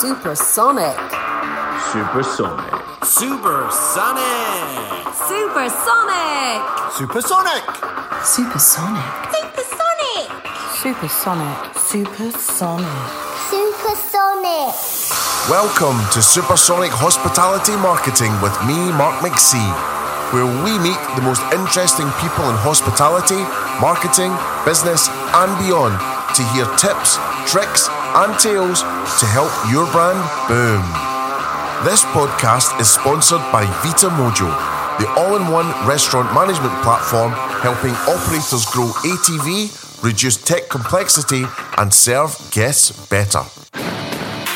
Supersonic. Supersonic. Supersonic. Supersonic. Supersonic. Supersonic. Supersonic. Supersonic. Supersonic. Supersonic. Welcome to Supersonic Hospitality Marketing with me, Mark McSee, where we meet the most interesting people in hospitality, marketing, business, and beyond to hear tips, tricks, and tales to help your brand boom. This podcast is sponsored by Vita Mojo, the all in one restaurant management platform helping operators grow ATV, reduce tech complexity, and serve guests better.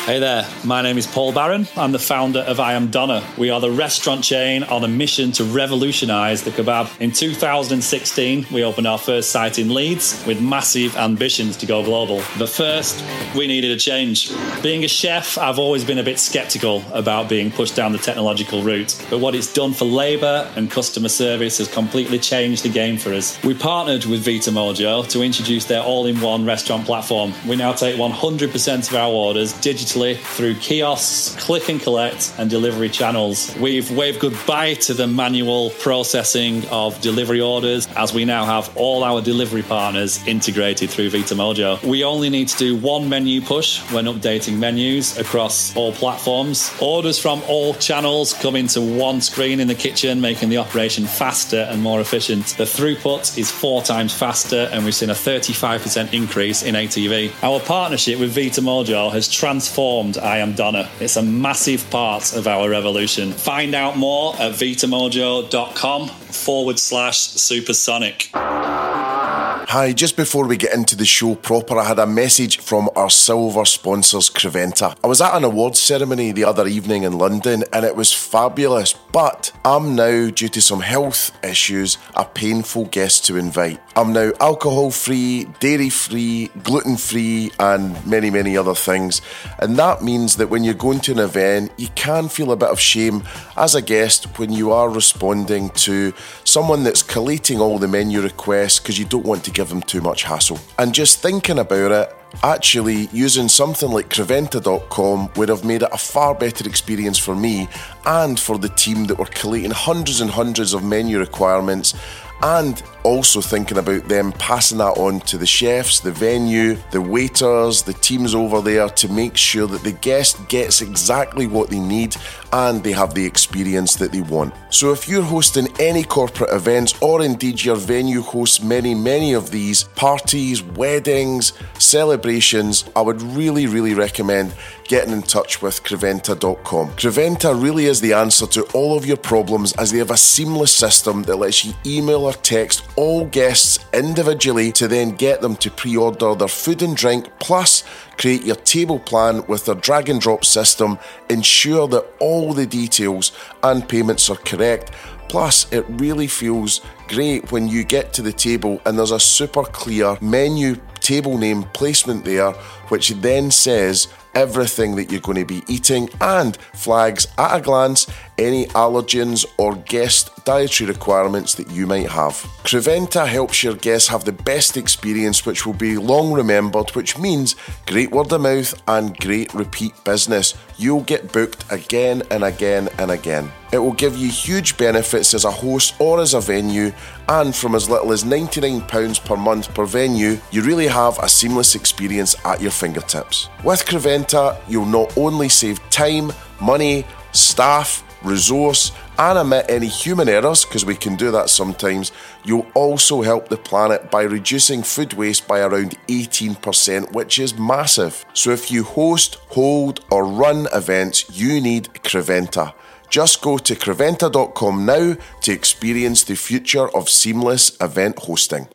Hey there, my name is Paul Barron. I'm the founder of I Am Doner. We are the restaurant chain on a mission to revolutionise the kebab. In 2016, we opened our first site in Leeds with massive ambitions to go global. But first, we needed a change. Being a chef, I've always been a bit sceptical about being pushed down the technological route. But what it's done for labour and customer service has completely changed the game for us. We partnered with Vita Mojo to introduce their all in one restaurant platform. We now take 100% of our orders digitally through kiosks, click and collect, and delivery channels. We've waved goodbye to the manual processing of delivery orders as we now have all our delivery partners integrated through Vita Mojo. We only need to do one menu push when updating menus across all platforms. Orders from all channels come into one screen in the kitchen, making the operation faster and more efficient. The throughput is four times faster, and we've seen a 35% increase in ATV. Our partnership with Vita Mojo has transformed I Am Doner. It's a massive part of our revolution. Find out more at vitamojo.com forward slash supersonic. Hi, just before we get into the show proper, I had a message from our silver sponsors, Creventa. I was at an awards ceremony the other evening in London and it was fabulous, but I'm now, due to some health issues, a painful guest to invite. I'm now alcohol free, dairy free, gluten free, and many, many other things. And that means that when you're going to an event, you can feel a bit of shame as a guest when you are responding to someone that's collating all the menu requests because you don't want to give them too much hassle. And just thinking about it, actually using something like Creventa.com would have made it a far better experience for me and for the team that were collating hundreds and hundreds of menu requirements and also thinking about them passing that on to the chefs, the venue, the waiters, the teams over there to make sure that the guest gets exactly what they need and they have the experience that they want. So if you're hosting any corporate events or indeed your venue hosts many, many of these parties, weddings, celebrations, I would really, really recommend getting in touch with Creventa.com. Creventa really is the answer to all of your problems as they have a seamless system that lets you email text all guests individually to then get them to pre order their food and drink, plus create your table plan with their drag and drop system, ensure that all the details and payments are correct. Plus, it really feels great when you get to the table and there's a super clear menu table name placement there, which then says everything that you're going to be eating and flags at a glance any allergens or guest dietary requirements that you might have. Creventa helps your guests have the best experience, which will be long remembered, which means great word of mouth and great repeat business. You'll get booked again and again and again. It will give you huge benefits as a host or as a venue, and from as little as £99 per month per venue, you really have a seamless experience at your fingertips. With Creventa, you'll not only save time, money, staff, resource, and omit any human errors, because we can do that sometimes, you'll also help the planet by reducing food waste by around 18%, which is massive. So if you host, hold, or run events, you need Creventa. Just go to creventa.com now to experience the future of seamless event hosting.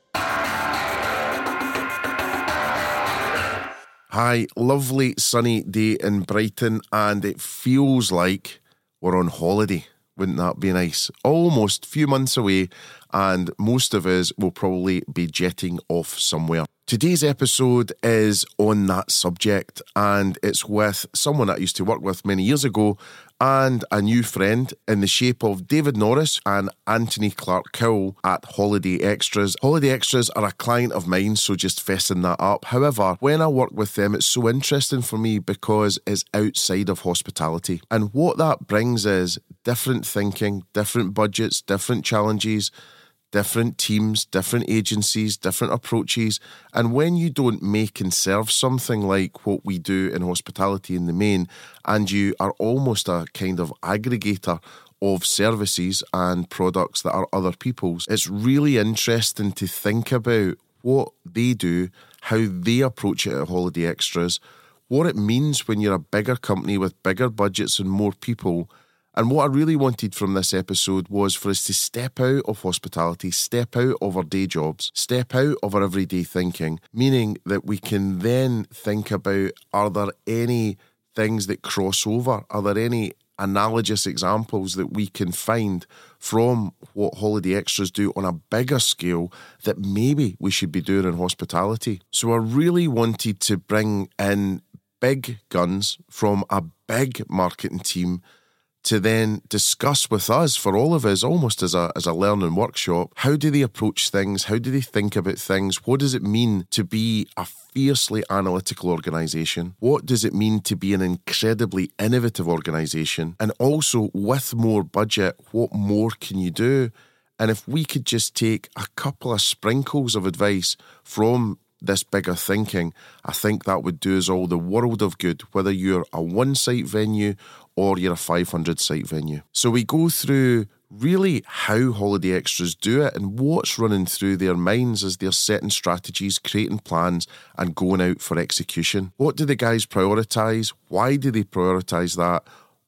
Hi, lovely sunny day in Brighton, and it feels like we're on holiday. Wouldn't that be nice? Almost few months away, and most of us will probably be jetting off somewhere. Today's episode is on that subject, and it's with someone that I used to work with many years ago and a new friend in the shape of David Norris and Anthony Clarke Cowell at Holiday Extras. Holiday Extras are a client of mine, so just fessing that up. However, when I work with them, it's so interesting for me because it's outside of hospitality. And what that brings is different thinking, different budgets, different challenges different teams, different agencies, different approaches. And when you don't make and serve something like what we do in hospitality in the main, and you are almost a kind of aggregator of services and products that are other people's, it's really interesting to think about what they do, how they approach it at Holiday Extras, what it means when you're a bigger company with bigger budgets and more people and what I really wanted from this episode was for us to step out of hospitality, step out of our day jobs, step out of our everyday thinking, meaning that we can then think about are there any things that cross over? Are there any analogous examples that we can find from what Holiday Extras do on a bigger scale that maybe we should be doing in hospitality? So I really wanted to bring in big guns from a big marketing team to then discuss with us for all of us almost as a as a learning workshop how do they approach things? How do they think about things? What does it mean to be a fiercely analytical organization? What does it mean to be an incredibly innovative organization? And also with more budget what more can you do? And if we could just take a couple of sprinkles of advice from this bigger thinking, I think that would do us all the world of good, whether you're a one site venue or you're a 500 site venue. So we go through really how holiday extras do it and what's running through their minds as they're setting strategies, creating plans, and going out for execution. What do the guys prioritise? Why do they prioritise that?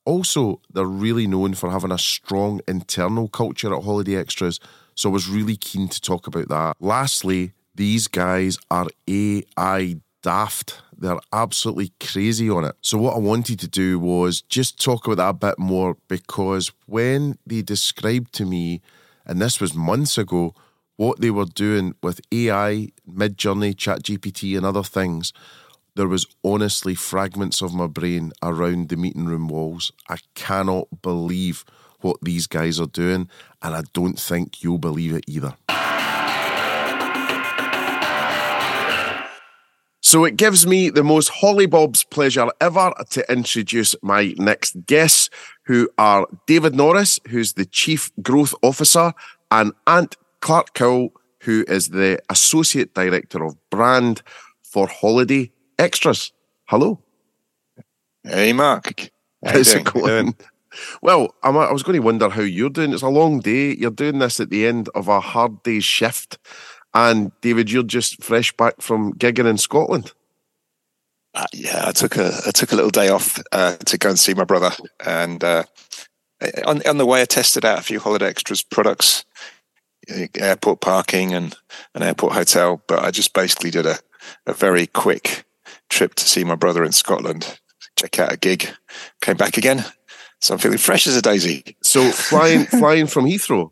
Also, they're really known for having a strong internal culture at Holiday Extras, so I was really keen to talk about that. Lastly, these guys are AI daft. They're absolutely crazy on it. So, what I wanted to do was just talk about that a bit more because when they described to me, and this was months ago, what they were doing with AI, Midjourney, ChatGPT, and other things, there was honestly fragments of my brain around the meeting room walls. I cannot believe what these guys are doing, and I don't think you'll believe it either. So it gives me the most hollybobs pleasure ever to introduce my next guests, who are David Norris, who's the Chief Growth Officer, and Ant Clarke Cowell, who is the Associate Director of Brand for Holiday Extras. Hello. Hey, Mark. How How's it going? Well, I'm, I was going to wonder how you're doing. It's a long day. You're doing this at the end of a hard day's shift. And David, you're just fresh back from gigging in Scotland. Uh, yeah, I took a I took a little day off uh, to go and see my brother, and uh, on on the way I tested out a few holiday extras products, airport parking and an airport hotel. But I just basically did a a very quick trip to see my brother in Scotland, check out a gig, came back again. So I'm feeling fresh as a daisy. So flying flying from Heathrow.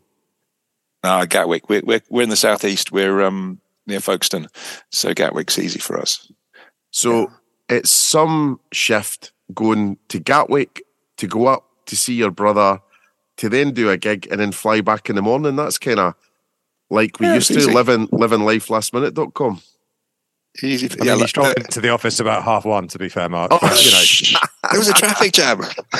Uh, Gatwick. We're, we're, we're in the southeast. We're um, near Folkestone, so Gatwick's easy for us. So yeah. it's some shift going to Gatwick to go up to see your brother, to then do a gig and then fly back in the morning. That's kind of like we yeah, used to easy. live in live in life lastminute.com. Easy. I yeah, mean, you uh, to the office about half one. To be fair, Mark, oh, you know, there was a traffic jam.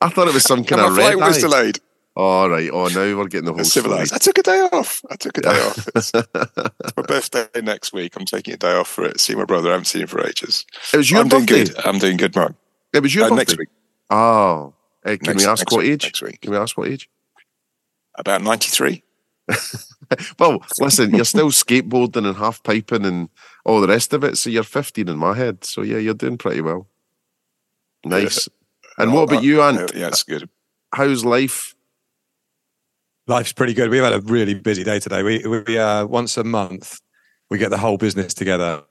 I thought it was some kind and of my flight was delayed. All right. Oh, now we're getting the whole civilized. Story. I took a day off. I took a day off. It's, it's, my birthday next week. I'm taking a day off for it. See my brother. I haven't seen him for ages. It was your I'm birthday. doing good. I'm doing good, Mark. It was your uh, birthday next week. Oh, hey, can next, we ask what week, age? Next week. Can we ask what age? About ninety three. well, listen, you're still skateboarding and half piping and all the rest of it. So you're 15 in my head. So yeah, you're doing pretty well. Nice. And what about uh, you, Ant? Uh, yeah, it's good. How's life? Life's pretty good. We've had a really busy day today. We we uh, once a month we get the whole business together,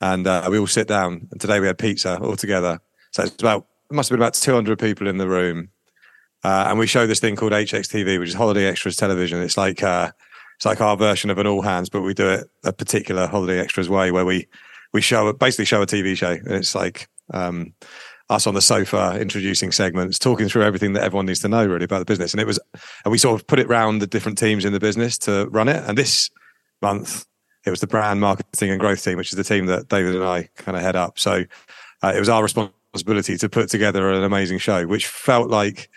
and uh, we all sit down. And today we had pizza all together. So it's about it must have been about two hundred people in the room, uh, and we show this thing called HXTV, which is Holiday Extras Television. It's like uh, it's like our version of an all hands, but we do it a particular holiday extras way where we we show basically show a TV show. And it's like um, us on the sofa introducing segments, talking through everything that everyone needs to know really about the business. And it was, and we sort of put it round the different teams in the business to run it. And this month, it was the brand marketing and growth team, which is the team that David and I kind of head up. So uh, it was our responsibility to put together an amazing show, which felt like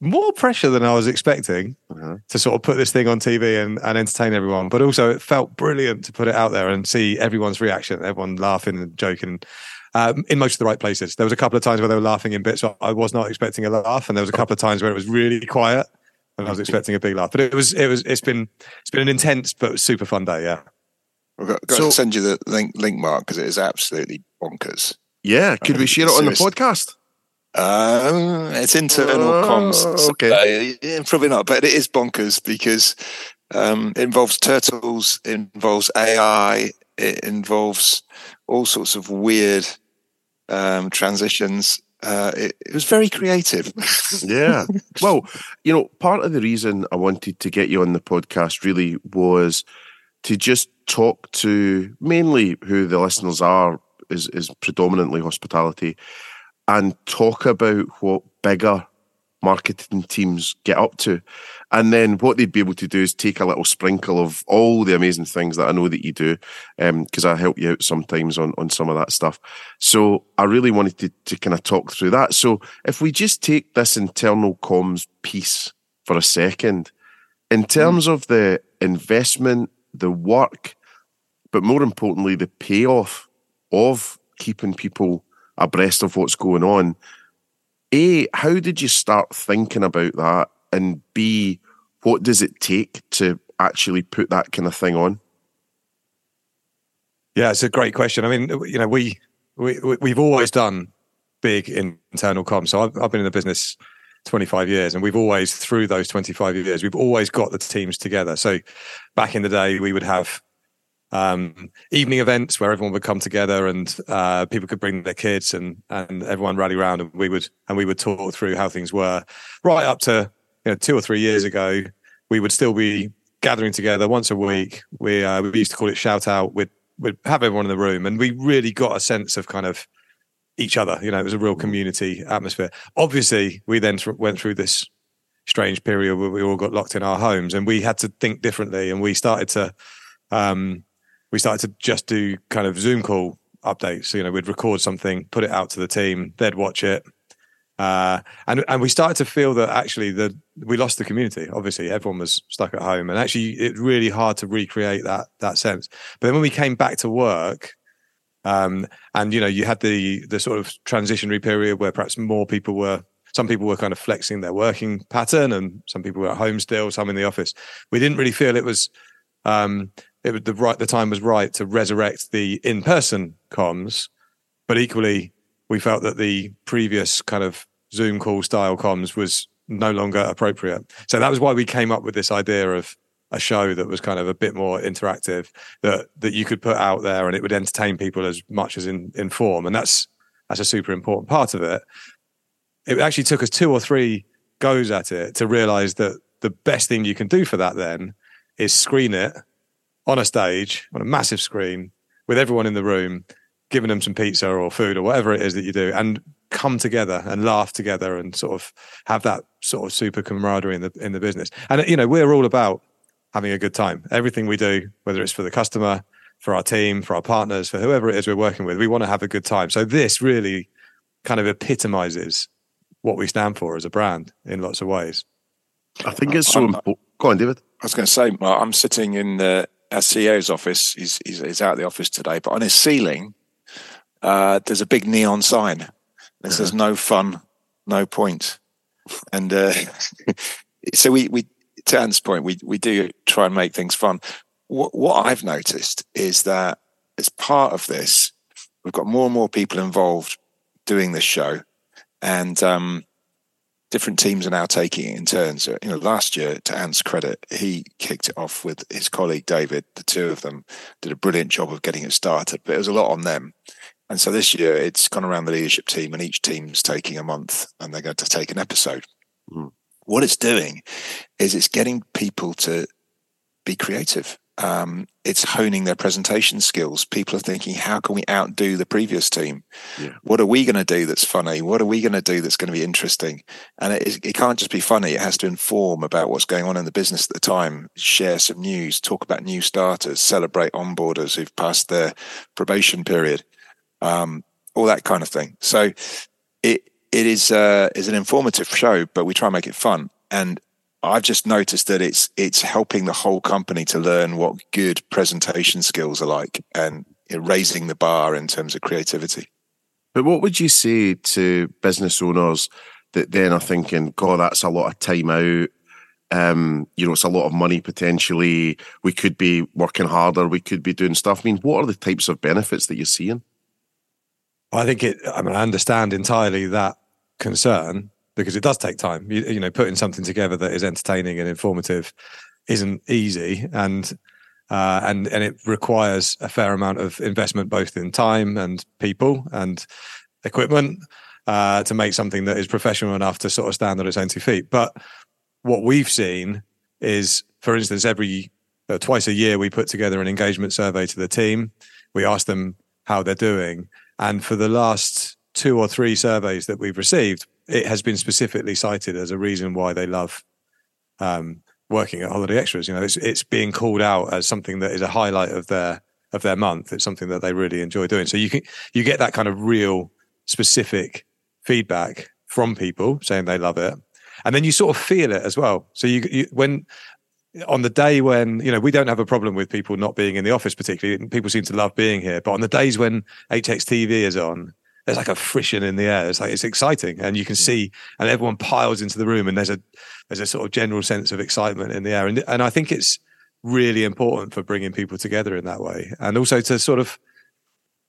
more pressure than I was expecting uh-huh. to sort of put this thing on TV and, and entertain everyone. But also, it felt brilliant to put it out there and see everyone's reaction, everyone laughing and joking um, in most of the right places. There was a couple of times where they were laughing in bits. I was not expecting a laugh, and there was a couple of times where it was really quiet, and I was expecting a big laugh. But it was it was it's been it's been an intense but super fun day. Yeah. I've got, got so, to send you the link, link Mark, because it is absolutely bonkers. Yeah, could we share it on the podcast? Uh, it's internal uh, comms. Okay, uh, probably not, but it is bonkers because um, it involves turtles, it involves AI, it involves all sorts of weird um, transitions. Uh, it, it, was very creative. yeah. Well, you know, part of the reason I wanted to get you on the podcast really was to just talk to mainly who the listeners are is is predominantly hospitality and talk about what bigger marketing teams get up to. And then what they'd be able to do is take a little sprinkle of all the amazing things that I know that you do, because um, I help you out sometimes on, on some of that stuff. So I really wanted to, to kind of talk through that. So if we just take this internal comms piece for a second, in terms mm. of the investment, the work, but more importantly, the payoff of keeping people abreast of what's going on, a, how did you start thinking about that? And B, what does it take to actually put that kind of thing on? Yeah, it's a great question. I mean, you know, we, we we've always done big internal comms. So I've, I've been in the business 25 years and we've always through those 25 years we've always got the teams together so back in the day we would have um, evening events where everyone would come together and uh, people could bring their kids and and everyone rally around and we would and we would talk through how things were right up to you know two or three years ago we would still be gathering together once a week we uh, we used to call it shout out we'd we'd have everyone in the room and we really got a sense of kind of each other you know it was a real community atmosphere obviously we then th- went through this strange period where we all got locked in our homes and we had to think differently and we started to um, we started to just do kind of Zoom call updates. So, you know, we'd record something, put it out to the team, they'd watch it. Uh, and and we started to feel that actually the we lost the community. Obviously, everyone was stuck at home, and actually, it's really hard to recreate that that sense. But then when we came back to work, um, and you know, you had the the sort of transitionary period where perhaps more people were some people were kind of flexing their working pattern, and some people were at home still, some in the office. We didn't really feel it was um, it was the right the time was right to resurrect the in person comms, but equally we felt that the previous kind of Zoom call style comms was no longer appropriate. So that was why we came up with this idea of a show that was kind of a bit more interactive that that you could put out there and it would entertain people as much as in, inform. And that's that's a super important part of it. It actually took us two or three goes at it to realize that the best thing you can do for that then is screen it on a stage on a massive screen with everyone in the room, giving them some pizza or food or whatever it is that you do, and come together and laugh together and sort of have that sort of super camaraderie in the in the business. And you know, we're all about having a good time. Everything we do, whether it's for the customer, for our team, for our partners, for whoever it is we're working with, we want to have a good time. So this really kind of epitomizes what we stand for as a brand in lots of ways. I think it's so important. Go on, David. I was going to say, I'm sitting in the our CEO's office. He's, he's, he's out of the office today, but on his ceiling, uh, there's a big neon sign that says "No fun, no point." And uh, so we, we, to Ant's point, we we do try and make things fun. What, what I've noticed is that as part of this, we've got more and more people involved doing this show, and um, different teams are now taking it in turns. You know, last year, to Ant's credit, he kicked it off with his colleague David. The two of them did a brilliant job of getting it started, but it was a lot on them. And so this year, it's gone around the leadership team, and each team's taking a month, and they're going to take an episode. Mm. What it's doing is it's getting people to be creative. Um, it's honing their presentation skills. People are thinking, how can we outdo the previous team? Yeah. What are we going to do that's funny? What are we going to do that's going to be interesting? And it, is- it can't just be funny. It has to inform about what's going on in the business at the time, share some news, talk about new starters, celebrate onboarders who've passed their probation period, um, all that kind of thing. So it it is uh, is an informative show, but we try and make it fun. And I've just noticed that it's it's helping the whole company to learn what good presentation skills are like and raising the bar in terms of creativity. But what would you say to business owners that then are thinking, God, that's a lot of time out. Um, you know, it's a lot of money potentially. We could be working harder. We could be doing stuff. I mean, what are the types of benefits that you're seeing? I think it. I mean, I understand entirely that concern because it does take time. You, you know, putting something together that is entertaining and informative isn't easy, and uh, and and it requires a fair amount of investment, both in time and people and equipment, uh, to make something that is professional enough to sort of stand on its own two feet. But what we've seen is, for instance, every uh, twice a year we put together an engagement survey to the team. We ask them how they're doing, and for the last two or three surveys that we've received, it has been specifically cited as a reason why they love um, working at Holiday Extras. You know, it's it's being called out as something that is a highlight of their of their month. It's something that they really enjoy doing. So you can you get that kind of real specific feedback from people saying they love it, and then you sort of feel it as well. So you, you when on the day when you know we don't have a problem with people not being in the office particularly people seem to love being here but on the days when hxtv is on there's like a frisson in the air. It's like it's exciting and you can see and everyone piles into the room and there's a there's a sort of general sense of excitement in the air and and i think it's really important for bringing people together in that way. And also to sort of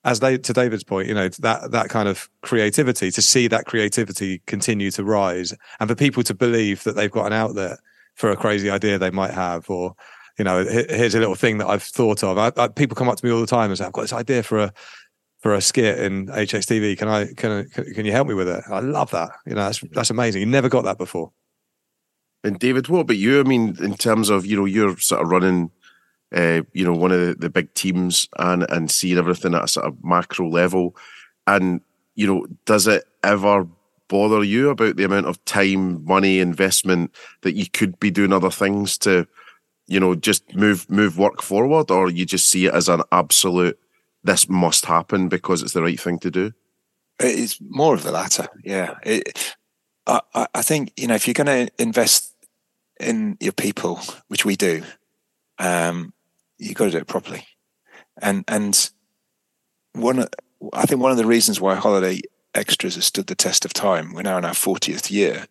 as they to david's point you know that that kind of creativity to see that creativity continue to rise and for people to believe that they've got an outlet for a crazy idea they might have, or you know, here's a little thing that I've thought of. I, I, people come up to me all the time and say, "I've got this idea for a for a skit in HXTV. Can I can can you help me with it?" I love that. You know, that's that's amazing. You never got that before. And David, what about you? I mean, in terms of you know, you're sort of running, uh, you know, one of the, the big teams and and seeing everything at a sort of macro level, and you know, does it ever bother you about the amount of time, money, investment that you could be doing other things to, you know, just move move work forward, or you just see it as an absolute this must happen because it's the right thing to do? It's more of the latter. Yeah, it, I, I think you know if you're going to invest in your people, which we do, um, you've got to do it properly. And and one, I think one of the reasons why holiday extras has stood the test of time. We're now in our 40th year,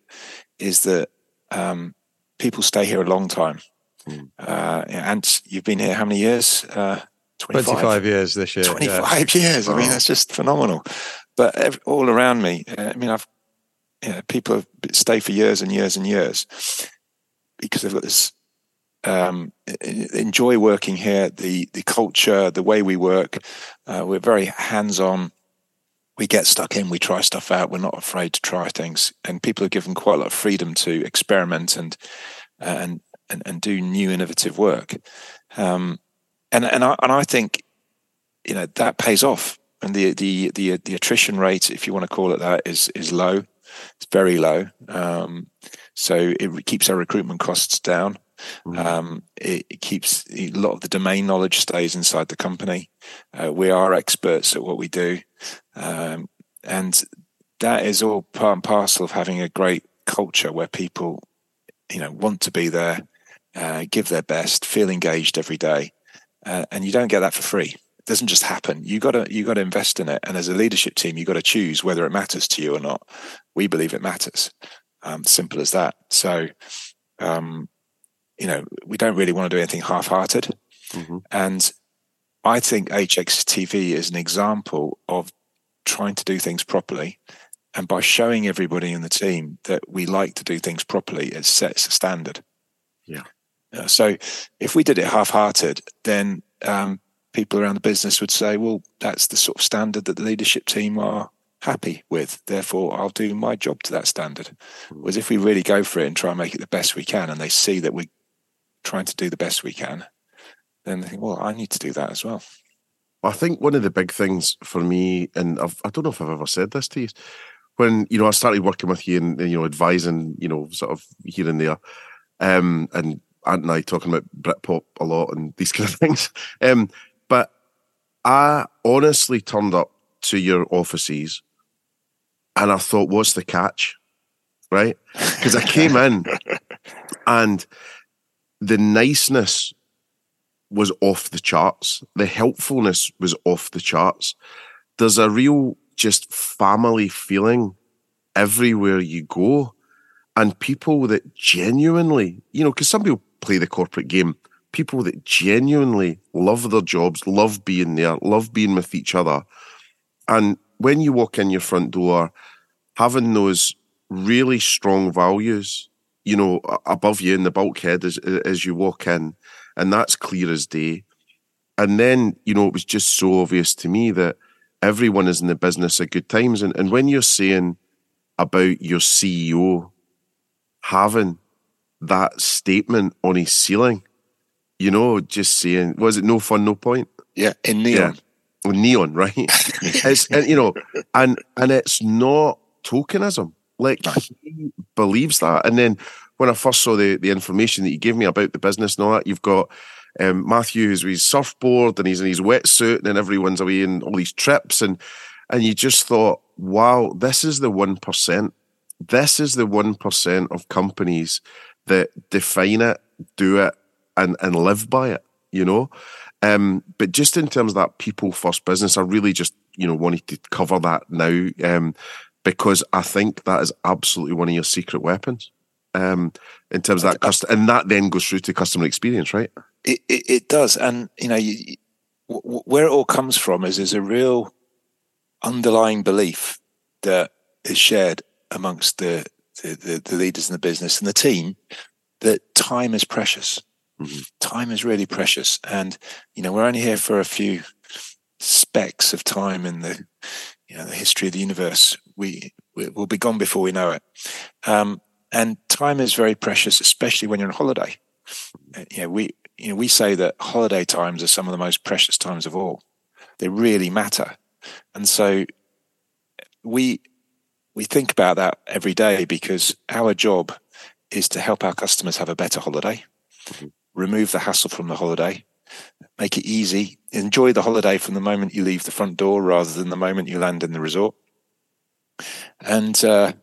is that um, people stay here a long time. Mm. Uh, and you've been here how many years? Uh, 25? 25 years this year. 25 yeah. years. I mean, that's just phenomenal. But every, all around me, uh, I mean, I've you know, people have stay for years and years and years because they've got this um, enjoy working here. The the culture, the way we work, uh, we're very hands on we get stuck in, we try stuff out, we're not afraid to try things, and people are given quite a lot of freedom to experiment and and and, and do new innovative work. Um, and and I and I think you know that pays off, and the the the the attrition rate, if you want to call it that, is is low. It's very low. Um, so it keeps our recruitment costs down. Mm. Um, it, it, keeps a lot of the domain knowledge stays inside the company. Uh, we are experts at what we do, um, and that is all part and parcel of having a great culture where people, you know, want to be there, uh, give their best, feel engaged every day, uh, and you don't get that for free. It doesn't just happen. You got to you got to invest in it, and as a leadership team, you got to choose whether it matters to you or not. We believe it matters. Um, simple as that. So, um, you know, we don't really want to do anything half-hearted. Mm-hmm. And I think HXTV is an example of trying to do things properly. And by showing everybody in the team that we like to do things properly, it sets a standard. Yeah. Uh, so if we did it half-hearted, then um, people around the business would say, "Well, that's the sort of standard that the leadership team are happy with. Therefore, I'll do my job to that standard." Mm-hmm. Whereas if we really go for it and try and make it the best we can, and they see that we trying to do the best we can, then they think, well, I need to do that as well. I think one of the big things for me, and I've, I do not know if I've ever said this to you, when you know I started working with you and, and you know advising, you know, sort of here and there, um, and Ant and I talking about Britpop a lot and these kind of things. Um, but I honestly turned up to your offices and I thought, what's the catch? Right? Because I came in and the niceness was off the charts. The helpfulness was off the charts. There's a real just family feeling everywhere you go. And people that genuinely, you know, because some people play the corporate game, people that genuinely love their jobs, love being there, love being with each other. And when you walk in your front door, having those really strong values, you know, above you in the bulkhead as as you walk in, and that's clear as day. And then, you know, it was just so obvious to me that everyone is in the business of good times. And and when you're saying about your CEO having that statement on his ceiling, you know, just saying, was it no fun, no point? Yeah, in neon. Yeah. Neon, right? it's and you know, and and it's not tokenism. Like he believes that. And then when I first saw the, the information that you gave me about the business and all that, you've got um, Matthew who's with his surfboard and he's in his wetsuit and then everyone's away in all these trips and and you just thought, wow, this is the one percent. This is the one percent of companies that define it, do it, and and live by it. You know, um, but just in terms of that people first business, I really just you know wanted to cover that now. Um, because I think that is absolutely one of your secret weapons um, in terms of that customer, and that then goes through to customer experience, right? It, it, it does, and you know, you, w- where it all comes from is there's a real underlying belief that is shared amongst the, the, the, the leaders in the business and the team that time is precious. Mm-hmm. Time is really precious, and you know, we're only here for a few specks of time in the you know the history of the universe we, we will be gone before we know it. Um, and time is very precious especially when you're on holiday. Uh, you know we you know we say that holiday times are some of the most precious times of all. They really matter. And so we we think about that every day because our job is to help our customers have a better holiday mm-hmm. remove the hassle from the holiday make it easy. Enjoy the holiday from the moment you leave the front door rather than the moment you land in the resort. And uh,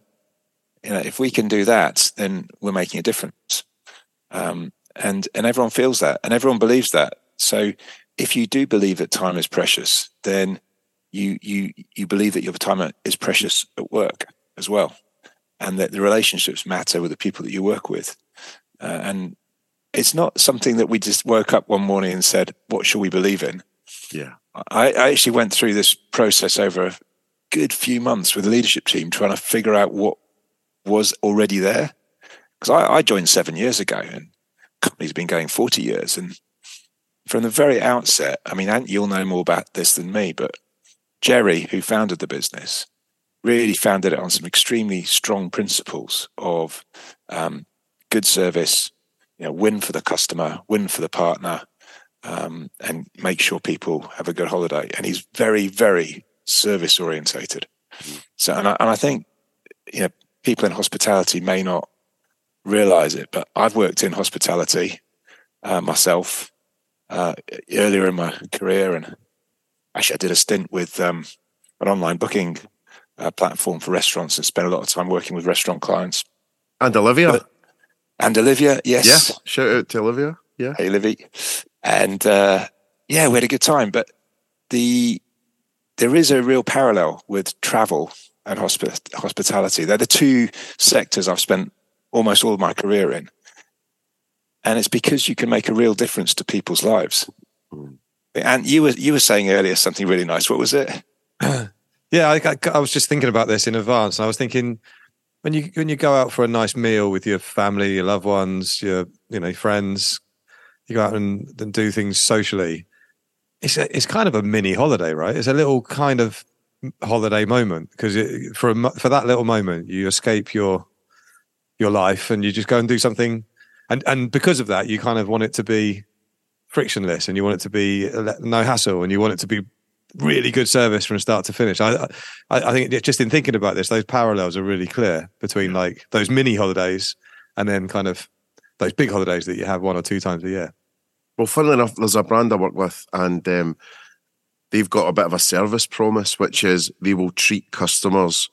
you know, if we can do that, then we're making a difference. Um, and and everyone feels that, and everyone believes that. So if you do believe that time is precious, then you you you believe that your time is precious at work as well, and that the relationships matter with the people that you work with. Uh, and it's not something that we just woke up one morning and said, "What shall we believe in?" Yeah, I, I actually went through this process over a good few months with the leadership team, trying to figure out what was already there. Because I, I joined seven years ago, and company's been going forty years, and from the very outset, I mean, Ant, you'll know more about this than me, but Jerry, who founded the business, really founded it on some extremely strong principles of um, good service, you know, win for the customer, win for the partner, um, and make sure people have a good holiday. And he's very, very service orientated. So, and I, and I think, you know, people in hospitality may not realize it, but I've worked in hospitality uh, myself uh, earlier in my career, and actually, I did a stint with um, an online booking uh, platform for restaurants and spent a lot of time working with restaurant clients. And Olivia. But, and Olivia, yes. Yeah, shout out to Olivia. Yeah. Hey, Livy. And uh, yeah, we had a good time. But the there is a real parallel with travel and hospi- hospitality. They're the two sectors I've spent almost all of my career in. And it's because you can make a real difference to people's lives. Mm. And you were you were saying earlier something really nice. What was it? yeah, I, I, I was just thinking about this in advance. and I was thinking when you when you go out for a nice meal with your family, your loved ones, your you know friends, you go out and, and do things socially. It's a, it's kind of a mini holiday, right? It's a little kind of holiday moment because for a, for that little moment you escape your your life and you just go and do something and and because of that, you kind of want it to be frictionless, and you want it to be no hassle, and you want it to be really good service from start to finish. I, I, I think just in thinking about this, those parallels are really clear between like those mini holidays and then kind of those big holidays that you have one or two times a year. Well, funnily enough, there's a brand I work with, and um, they've got a bit of a service promise, which is they will treat customers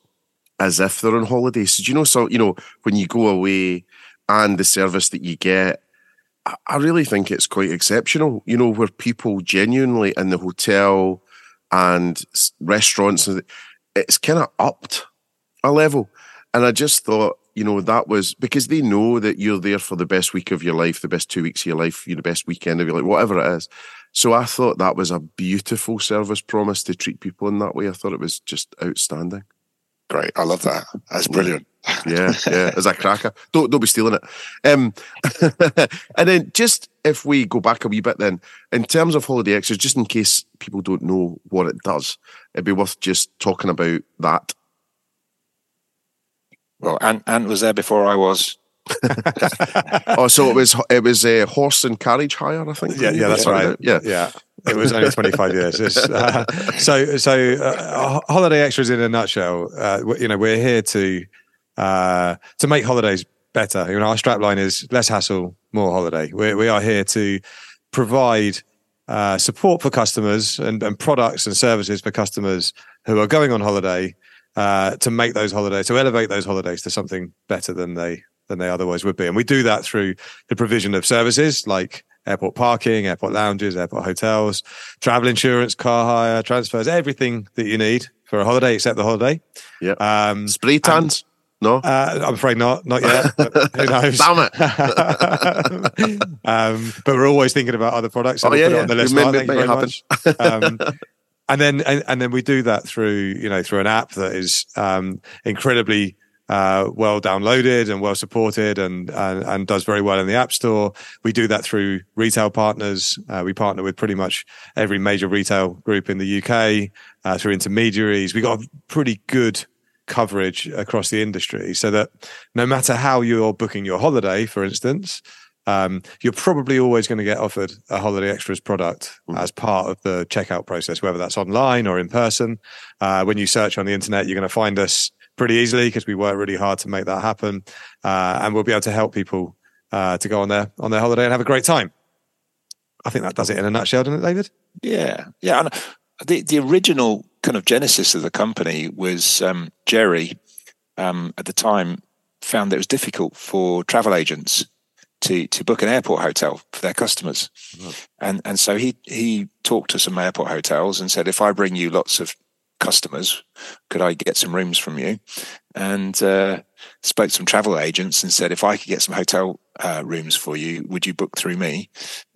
as if they're on holiday. So, do you know, so you know, when you go away and the service that you get, I, I really think it's quite exceptional. You know, where people genuinely in the hotel and restaurants, it's kind of upped a level. And I just thought, you know, that was because they know that you're there for the best week of your life, the best two weeks of your life, you know, the best weekend of your life, whatever it is. So I thought that was a beautiful service promise to treat people in that way. I thought it was just outstanding. Great. I love that. That's brilliant. Yeah, yeah. As a cracker. Don't don't be stealing it. Um, and then just if we go back a wee bit then, in terms of holiday extras, just in case people don't know what it does, it'd be worth just talking about that. Well, Ant, Ant was there before I was. oh, so it was it was a horse and carriage hire, I think. Yeah, yeah, that's right. Yeah, yeah. It was only twenty five years. Uh, so, so uh, holiday extras in a nutshell. Uh, you know, we're here to uh, to make holidays better. You know, our strapline is less hassle, more holiday. We we are here to provide uh, support for customers and, and products and services for customers who are going on holiday uh, to make those holidays, to elevate those holidays to something better than they than they otherwise would be. And we do that through the provision of services like airport parking, airport lounges, airport hotels, travel insurance, car hire, transfers, everything that you need for a holiday except the holiday. Yeah. Um, Spray tans? No, uh, I'm afraid not. Not yet. who knows? Damn it! um, but we're always thinking about other products. So oh yeah, yeah. on the list. Thank you very much. Um, and then and, and, then we do that through you know through an app that is um, incredibly uh, well downloaded and well supported and, and, and does very well in the app store. We do that through retail partners. Uh, we partner with pretty much every major retail group in the UK uh, through intermediaries. We got a pretty good coverage across the industry so that no matter how you're booking your holiday, for instance, um, you're probably always going to get offered a holiday extras product mm. as part of the checkout process, whether that's online or in person. Uh, when you search on the internet, you're going to find us pretty easily because we work really hard to make that happen, uh, and we'll be able to help people uh, to go on their on their holiday and have a great time. I think that does it in a nutshell, doesn't it, David? Yeah, yeah. And the the original kind of genesis of the company was um, Jerry um, at the time found that it was difficult for travel agents to to book an airport hotel for their customers, mm-hmm. and and so he he talked to some airport hotels and said, if I bring you lots of customers. Could I get some rooms from you? And uh, spoke to some travel agents and said, if I could get some hotel uh, rooms for you, would you book through me?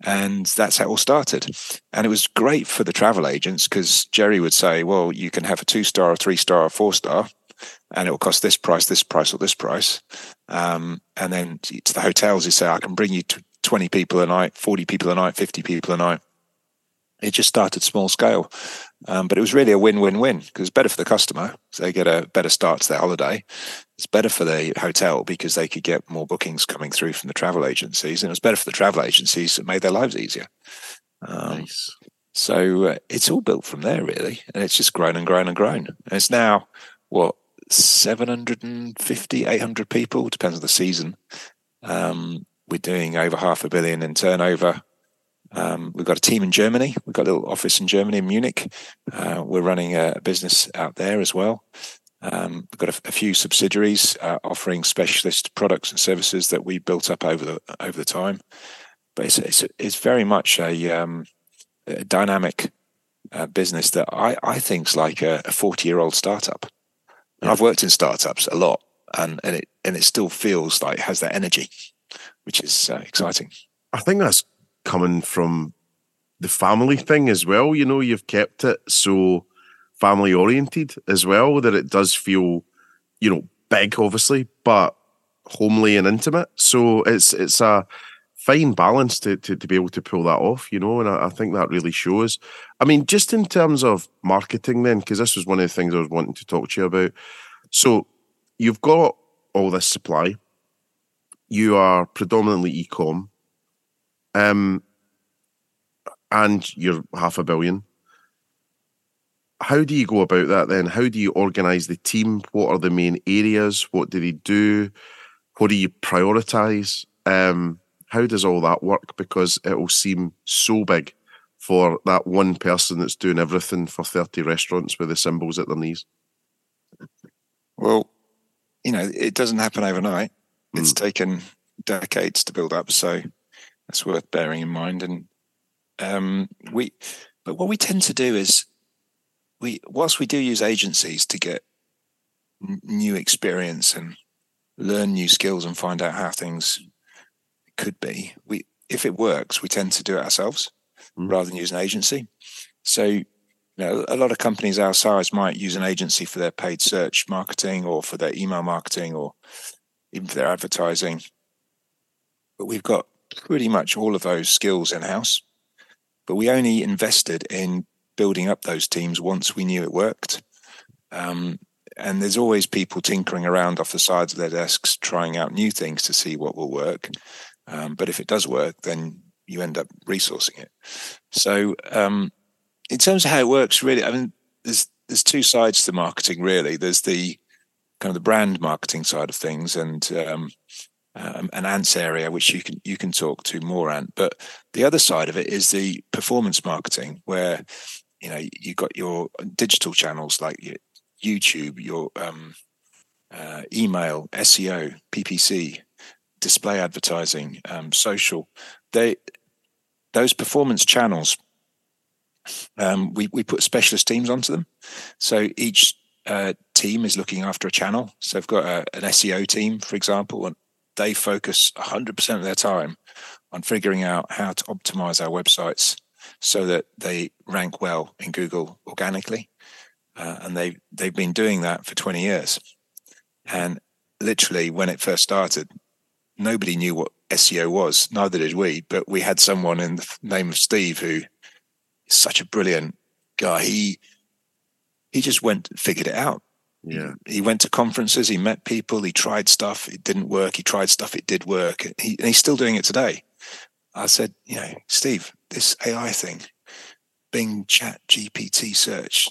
And that's how it all started. And it was great for the travel agents because Jerry would say, well, you can have a two star, three star, four star. And it will cost this price, this price, or this price. Um, and then to the hotels, you say, I can bring you 20 people a night, 40 people a night, 50 people a night it just started small scale. Um, but it was really a win-win-win because it's better for the customer. So they get a better start to their holiday. It's better for the hotel because they could get more bookings coming through from the travel agencies, and it was better for the travel agencies. It made their lives easier. Um, nice. So uh, it's all built from there, really, and it's just grown and grown and grown. And it's now what 750, 800 people, depends on the season. Um, we're doing over half a billion in turnover um, we've got a team in Germany. We've got a little office in Germany, in Munich. Uh, we're running a business out there as well. Um, we've got a, a few subsidiaries uh, offering specialist products and services that we built up over the over the time. But it's it's, it's very much a, um, a dynamic uh, business that I I think's like a forty year old startup. And I've worked in startups a lot, and and it and it still feels like it has that energy, which is uh, exciting. I think that's coming from the family thing as well. You know, you've kept it so family oriented as well that it does feel, you know, big, obviously, but homely and intimate. So it's it's a fine balance to, to, to be able to pull that off, you know, and I, I think that really shows. I mean, just in terms of marketing, then, because this was one of the things I was wanting to talk to you about. So you've got all this supply, you are predominantly e-com, um, and you're half a billion. How do you go about that then? How do you organize the team? What are the main areas? What do they do? What do you prioritize? Um, how does all that work? Because it will seem so big for that one person that's doing everything for 30 restaurants with the cymbals at their knees. Well, you know, it doesn't happen overnight. It's taken decades to build up, so that's worth bearing in mind. And um, we, but what we tend to do is, we whilst we do use agencies to get n- new experience and learn new skills and find out how things could be. We, if it works, we tend to do it ourselves rather than use an agency. So, you know, a lot of companies our size might use an agency for their paid search marketing or for their email marketing or even for their advertising. But we've got pretty much all of those skills in house. But we only invested in building up those teams once we knew it worked. Um, and there's always people tinkering around off the sides of their desks, trying out new things to see what will work. Um, but if it does work, then you end up resourcing it. So, um, in terms of how it works, really, I mean, there's there's two sides to marketing. Really, there's the kind of the brand marketing side of things, and um, an Ant's area, which you can you can talk to more Ant. But the other side of it is the performance marketing, where you know you got your digital channels like your YouTube, your um, uh, email, SEO, PPC, display advertising, um, social. They those performance channels. Um, we we put specialist teams onto them, so each uh, team is looking after a channel. So I've got a, an SEO team, for example, and they focus 100% of their time on figuring out how to optimize our websites so that they rank well in Google organically. Uh, and they they've been doing that for 20 years. And literally, when it first started, nobody knew what SEO was. Neither did we. But we had someone in the name of Steve who is such a brilliant guy. He he just went figured it out. Yeah. He went to conferences. He met people. He tried stuff. It didn't work. He tried stuff. It did work. He, and he's still doing it today. I said, you know, Steve, this AI thing, Bing Chat GPT search,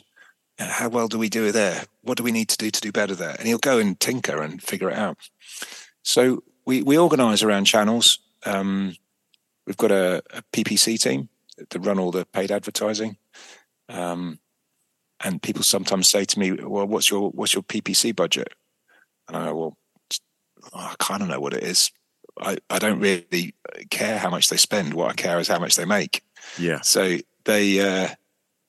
how well do we do it there? What do we need to do to do better there? And he'll go and tinker and figure it out. So we we organise around channels. Um, we've got a, a, PPC team to run all the paid advertising. Um, and people sometimes say to me, "Well, what's your what's your PPC budget?" And I go, "Well, I kind of know what it is. I, I don't really care how much they spend. What I care is how much they make." Yeah. So they uh,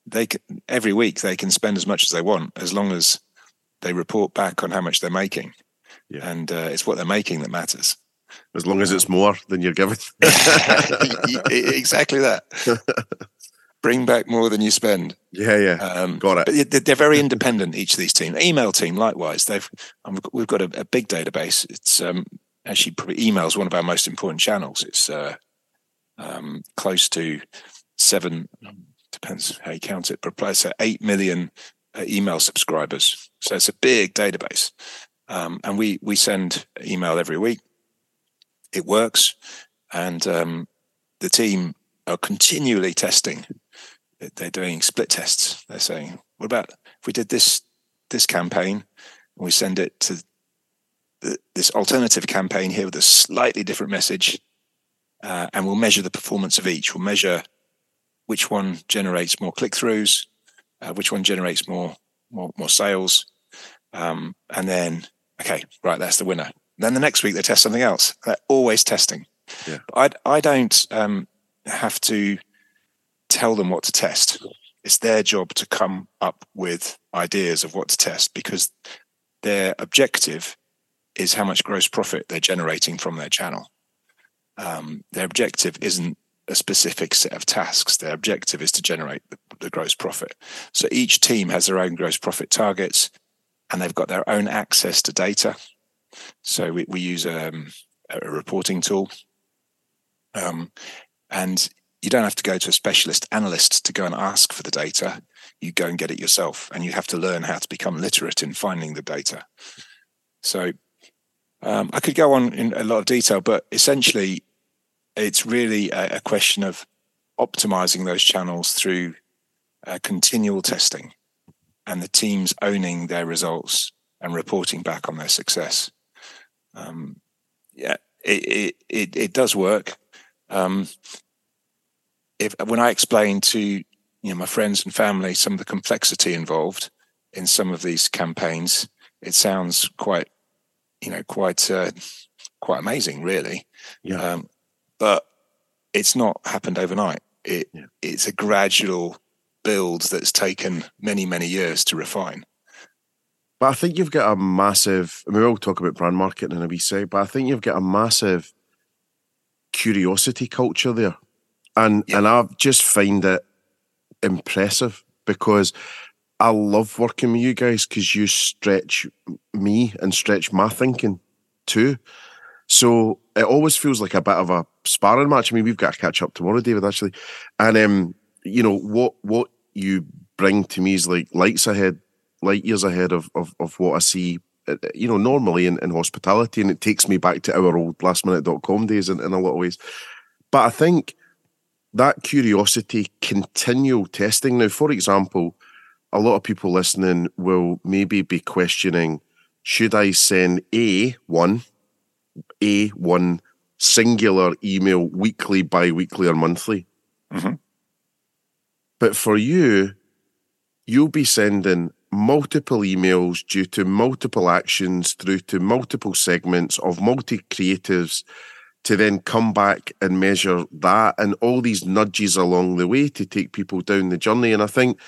they can, every week they can spend as much as they want as long as they report back on how much they're making. Yeah. And uh, it's what they're making that matters. As long as it's more than you're giving. exactly that. Bring back more than you spend. Yeah, yeah. Um, Got it. But they're very independent. Each of these teams, email team, likewise, they've um, we've got a, a big database. It's um, actually probably email is one of our most important channels. It's uh, um, close to seven depends how you count it, but so eight million uh, email subscribers. So it's a big database, um, and we we send email every week. It works, and um, the team are continually testing. They're doing split tests. They're saying, "What about if we did this this campaign and we send it to the, this alternative campaign here with a slightly different message, uh, and we'll measure the performance of each. We'll measure which one generates more click throughs, uh, which one generates more more, more sales, um, and then okay, right, that's the winner. Then the next week they test something else. They're always testing. Yeah. I I don't um, have to tell them what to test. It's their job to come up with ideas of what to test because their objective is how much gross profit they're generating from their channel. Um, their objective isn't a specific set of tasks. Their objective is to generate the, the, gross profit. So each team has their own gross profit targets and they've got their own access to data. So we, we use um, a reporting tool. Um, and you don't have to go to a specialist analyst to go and ask for the data. You go and get it yourself, and you have to learn how to become literate in finding the data. So Um, I could go on in a lot of detail, but essentially, it's really a, a question of optimizing those channels through uh, continual testing and the teams owning their results and reporting back on their success. Um, yeah, it, it, it, it, does work. Um, if when I explain to you know my friends and family some of the complexity involved in some of these campaigns, it sounds quite you know quite uh, quite amazing, really. Yeah. Um, but it's not happened overnight. It yeah. it's a gradual build that's taken many many years to refine. But I think you've got a massive. I mean, we'll talk about brand marketing in a wee sec, but I think you've got a massive curiosity culture there, and yeah. and I just find it impressive because I love working with you guys because you stretch me and stretch my thinking too. So it always feels like a bit of a sparring match. I mean, we've got to catch up tomorrow, David, actually, and um, you know what what you bring to me is like lights ahead light years ahead of, of, of what I see, uh, you know, normally in, in hospitality. And it takes me back to our old lastminute.com days in, in a lot of ways. But I think that curiosity, continual testing. Now, for example, a lot of people listening will maybe be questioning should I send a one, a one singular email weekly, bi weekly, or monthly? Mm-hmm. But for you, you'll be sending multiple emails due to multiple actions through to multiple segments of multi creatives to then come back and measure that and all these nudges along the way to take people down the journey. And I think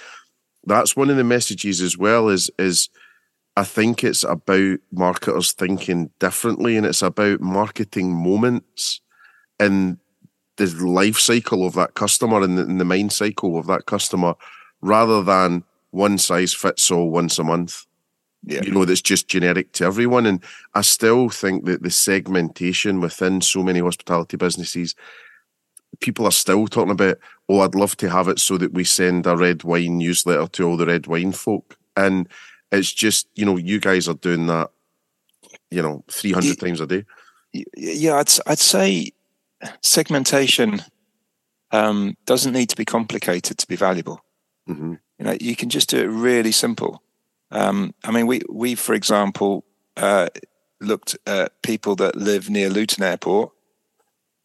that's one of the messages as well is is I think it's about marketers thinking differently and it's about marketing moments and the life cycle of that customer and the, and the mind cycle of that customer rather than one size fits all once a month. Yeah. You know, that's just generic to everyone. And I still think that the segmentation within so many hospitality businesses, people are still talking about, oh, I'd love to have it so that we send a red wine newsletter to all the red wine folk. And it's just, you know, you guys are doing that, you know, 300 yeah, times a day. Yeah, I'd, I'd say segmentation um, doesn't need to be complicated to be valuable. Mm-hmm. You know, you can just do it really simple. Um, I mean, we we for example uh, looked at people that live near Luton Airport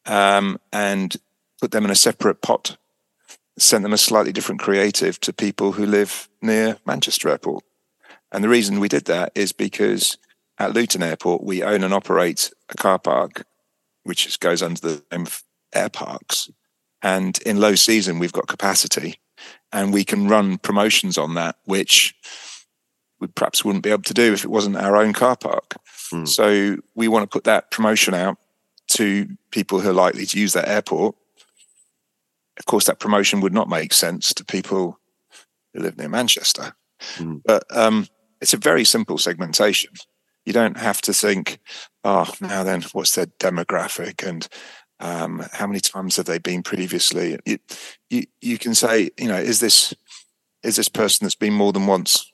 um, and put them in a separate pot. Sent them a slightly different creative to people who live near Manchester Airport. And the reason we did that is because at Luton Airport we own and operate a car park, which goes under the name of Air Parks. And in low season, we've got capacity and we can run promotions on that, which we perhaps wouldn't be able to do if it wasn't our own car park. Mm. So we want to put that promotion out to people who are likely to use that airport. Of course, that promotion would not make sense to people who live near Manchester. Mm. But um, it's a very simple segmentation. You don't have to think, oh, now then, what's their demographic and um, how many times have they been previously? You, you, you can say, you know, is this is this person that's been more than once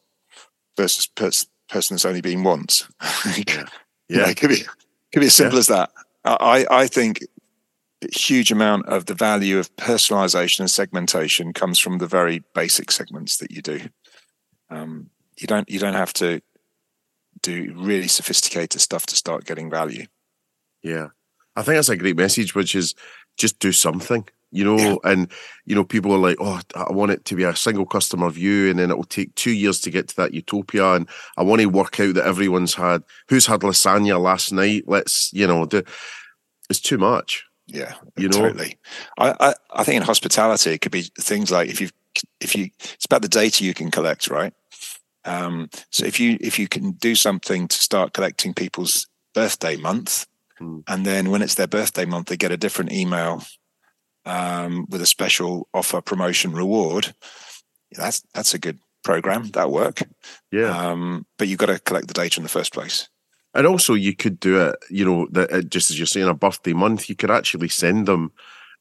versus pers- person that's only been once? yeah, yeah, it could be could be as simple yeah. as that. I I think a huge amount of the value of personalization and segmentation comes from the very basic segments that you do. Um, you don't you don't have to do really sophisticated stuff to start getting value. Yeah. I think that's a great message, which is just do something, you know. And you know, people are like, "Oh, I want it to be a single customer view, and then it will take two years to get to that utopia." And I want to work out that everyone's had who's had lasagna last night. Let's, you know, do. It's too much. Yeah, you know. Totally. I, I I think in hospitality it could be things like if you if you it's about the data you can collect, right? Um, so if you if you can do something to start collecting people's birthday month Mm. And then when it's their birthday month, they get a different email um, with a special offer, promotion, reward. That's that's a good program. That work. Yeah. Um, but you've got to collect the data in the first place. And also, you could do it. You know, that uh, just as you're saying, a birthday month, you could actually send them,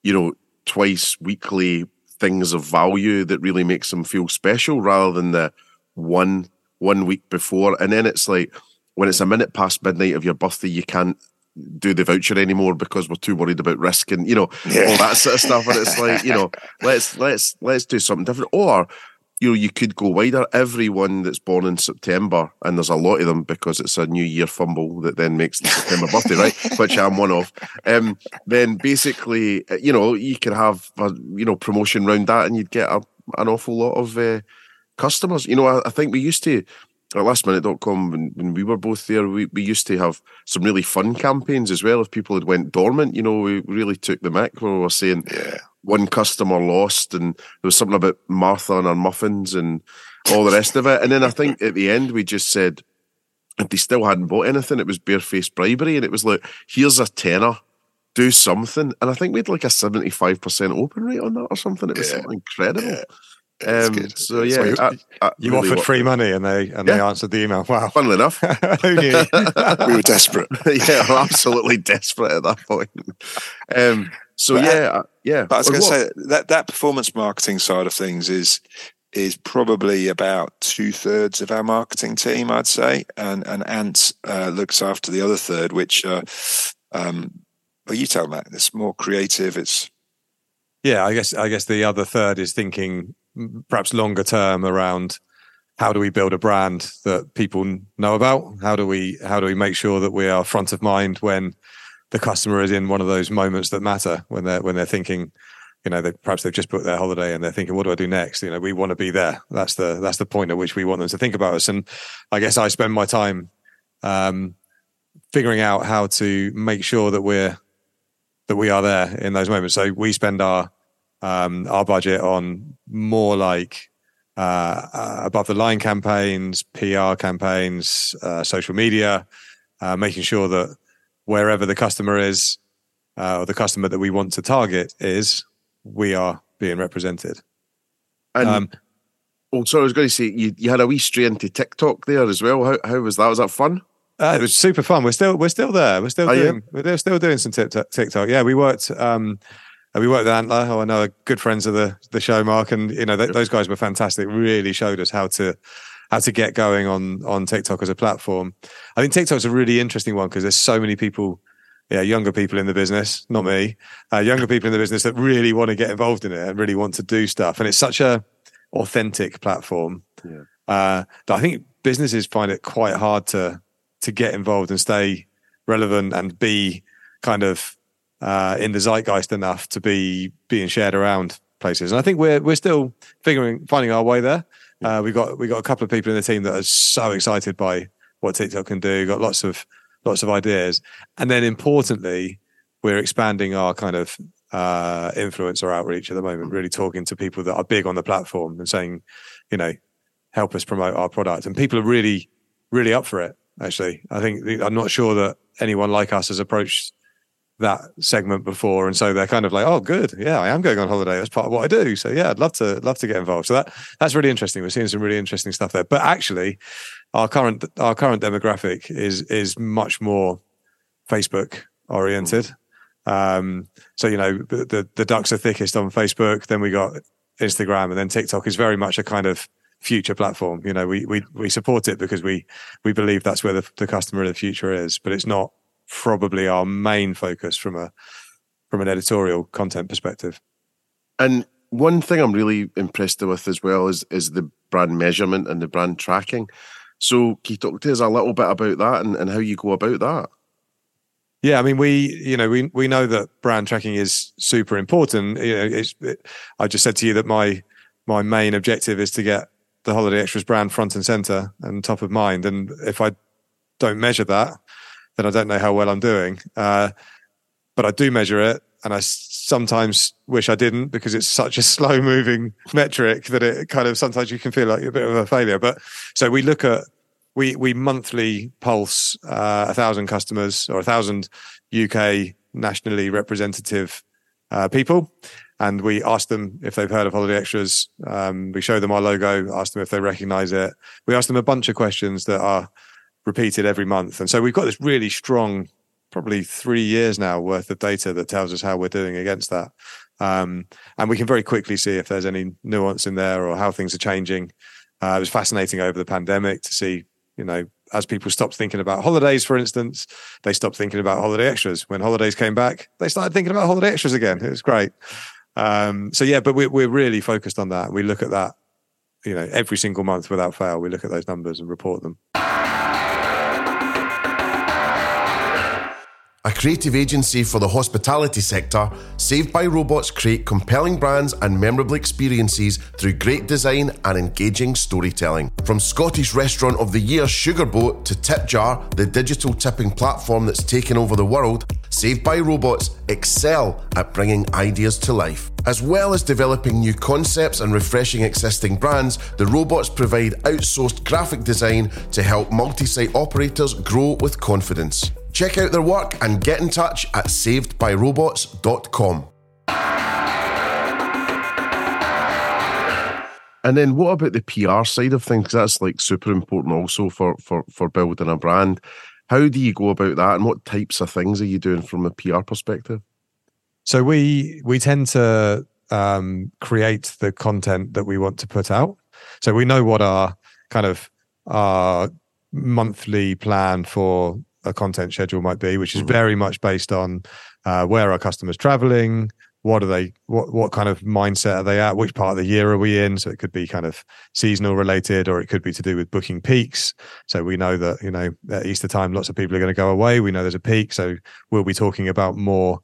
you know, twice weekly things of value that really makes them feel special, rather than the one one week before. And then it's like when it's a minute past midnight of your birthday, you can't do the voucher anymore because we're too worried about risk and you know Yeah. all that sort of stuff. And it's like you know, let's let's let's do something different. Or you know, you could go wider. Everyone that's born in September, and there's a lot of them because it's a New Year fumble that then makes the September birthday, right? Which I'm one of. Um, then basically, uh, you know, you can have a you know promotion round that, and you'd get a, an awful lot of uh, customers. You know, I, I think we used to at lastminute.com when, when we were both there, we, we used to have some really fun campaigns as well. If people had went dormant, you know, we really took the mic where we were saying Yeah. one customer lost and there was something about Martha and her muffins and all the rest of it. And then I think at the end we just said if they still hadn't bought anything, it was barefaced bribery. And it was like, here's a tenner, do something. And I think we had like a 75% open rate on that or something. It was Yeah. something incredible. Yeah. It's Um, good. so It's yeah, good. I- I You really offered wa- free money and they and they answered the email. Wow. Funnily enough, Who knew? we were desperate. yeah, we're absolutely desperate at that point. Um, so But, uh, yeah, uh, yeah. But I was Well, going to say that that performance marketing side of things is is probably about two thirds of our marketing team, I'd say, and and Ant uh, looks after the other third, which. Uh, um, well, you tell Matt. It's more creative. It's Yeah, I guess I guess the other third is thinking perhaps longer term around how do we build a brand that people know about? How do we how do we make sure that we are front of mind when the customer is in one of those moments that matter when they're when they're thinking, you know, they perhaps they've just booked their holiday and they're thinking, what do I do next? You know, we want to be there. That's the that's the point at which we want them to think about us. And I guess I spend my time um, figuring out how to make sure that we're that we are there in those moments. So we spend our um, our budget on more like uh, uh, above the line campaigns, PR campaigns, uh, social media, uh, making sure that wherever the customer is uh, or the customer that we want to target is, we are being represented. and Um, oh, sorry, I was going to say you, you had a wee stray into TikTok there as well. How how was that? Was that fun? Uh, it was super fun. We're still we're still there. We're still Are you? doing we're still doing some TikTok. TikTok. Yeah, we worked um, we worked with Antler. who I know are good friends of the the show, Mark, and you know th- those guys were fantastic. Really showed us how to how to get going on on TikTok as a platform. I think TikTok's a really interesting one because there's so many people. Yeah, younger people in the business, not me. Uh, younger people in the business that really want to get involved in it and really want to do stuff. And it's such a authentic platform Yeah. uh, that I think businesses find it quite hard to to get involved and stay relevant and be kind of uh, in the zeitgeist enough to be being shared around places. And I think we're we're still figuring finding our way there. Uh, we got we got a couple of people in the team that are so excited by what TikTok can do. Got lots of lots of ideas, and then importantly, we're expanding our kind of uh, influencer outreach at the moment. Really talking to people that are big on the platform and saying, you know, help us promote our product. And people are really really up for it. Actually, I think I'm not sure that anyone like us has approached that segment before, and so they're kind of like, "Oh, good, yeah, I am going on holiday. That's part of what I do." So yeah, I'd love to love to get involved. So that that's really interesting. We're seeing some really interesting stuff there. But actually, our current our current demographic is is much more Facebook oriented. Um, so you know, the the ducks are thickest on Facebook. Then we got Instagram, and then TikTok is very much a kind of future platform. You know, we we we support it because we we believe that's where the, the customer of the future is, but it's not probably our main focus from a from an editorial content perspective. And one thing I'm really impressed with as well is is the brand measurement and the brand tracking. So can you talk to us a little bit about that and, and how you go about that? Yeah, I mean, we you know we we know that brand tracking is super important. You know, it's, it, I just said to you that my my main objective is to get the Holiday Extras brand front and center and top of mind. And if I don't measure that, then I don't know how well I'm doing. Uh, but I do measure it, and I sometimes wish I didn't because it's such a slow moving metric that it kind of sometimes you can feel like a bit of a failure. But so we look at we we monthly pulse uh, a thousand customers or a thousand UK nationally representative uh, people, and we ask them if they've heard of Holiday Extras. Um, we show them our logo, ask them if they recognise it. We ask them a bunch of questions that are repeated every month, and so we've got this really strong, probably three years now worth of data that tells us how we're doing against that. Um, and we can very quickly see if there's any nuance in there or how things are changing. Uh, it was fascinating over the pandemic to see, you know, as people stopped thinking about holidays, for instance, they stopped thinking about holiday extras. When holidays came back, they started thinking about holiday extras again. It was great. Um, so yeah, but we're we're really focused on that. We look at that, you know, every single month without fail. We look at those numbers and report them. A creative agency for the hospitality sector, Saved by Robots create compelling brands and memorable experiences through great design and engaging storytelling. From Scottish Restaurant of the Year Sugarboat to Tipjar, the digital tipping platform that's taken over the world, Saved by Robots excel at bringing ideas to life. As well as developing new concepts and refreshing existing brands, the robots provide outsourced graphic design to help multi site operators grow with confidence. Check out their work and get in touch at savedbyrobots.com. And then what about the PR side of things? That's like super important also for for for building a brand. How do you go about that and what types of things are you doing from a PR perspective? So we we tend to um, create the content that we want to put out. So we know what our kind of our monthly plan for a content schedule might be, which is very much based on uh, where our customers traveling, what are they, what what kind of mindset are they at, which part of the year are we in? So it could be kind of seasonal related, or it could be to do with booking peaks. So we know that you know at Easter time, lots of people are going to go away. We know there's a peak, so we'll be talking about more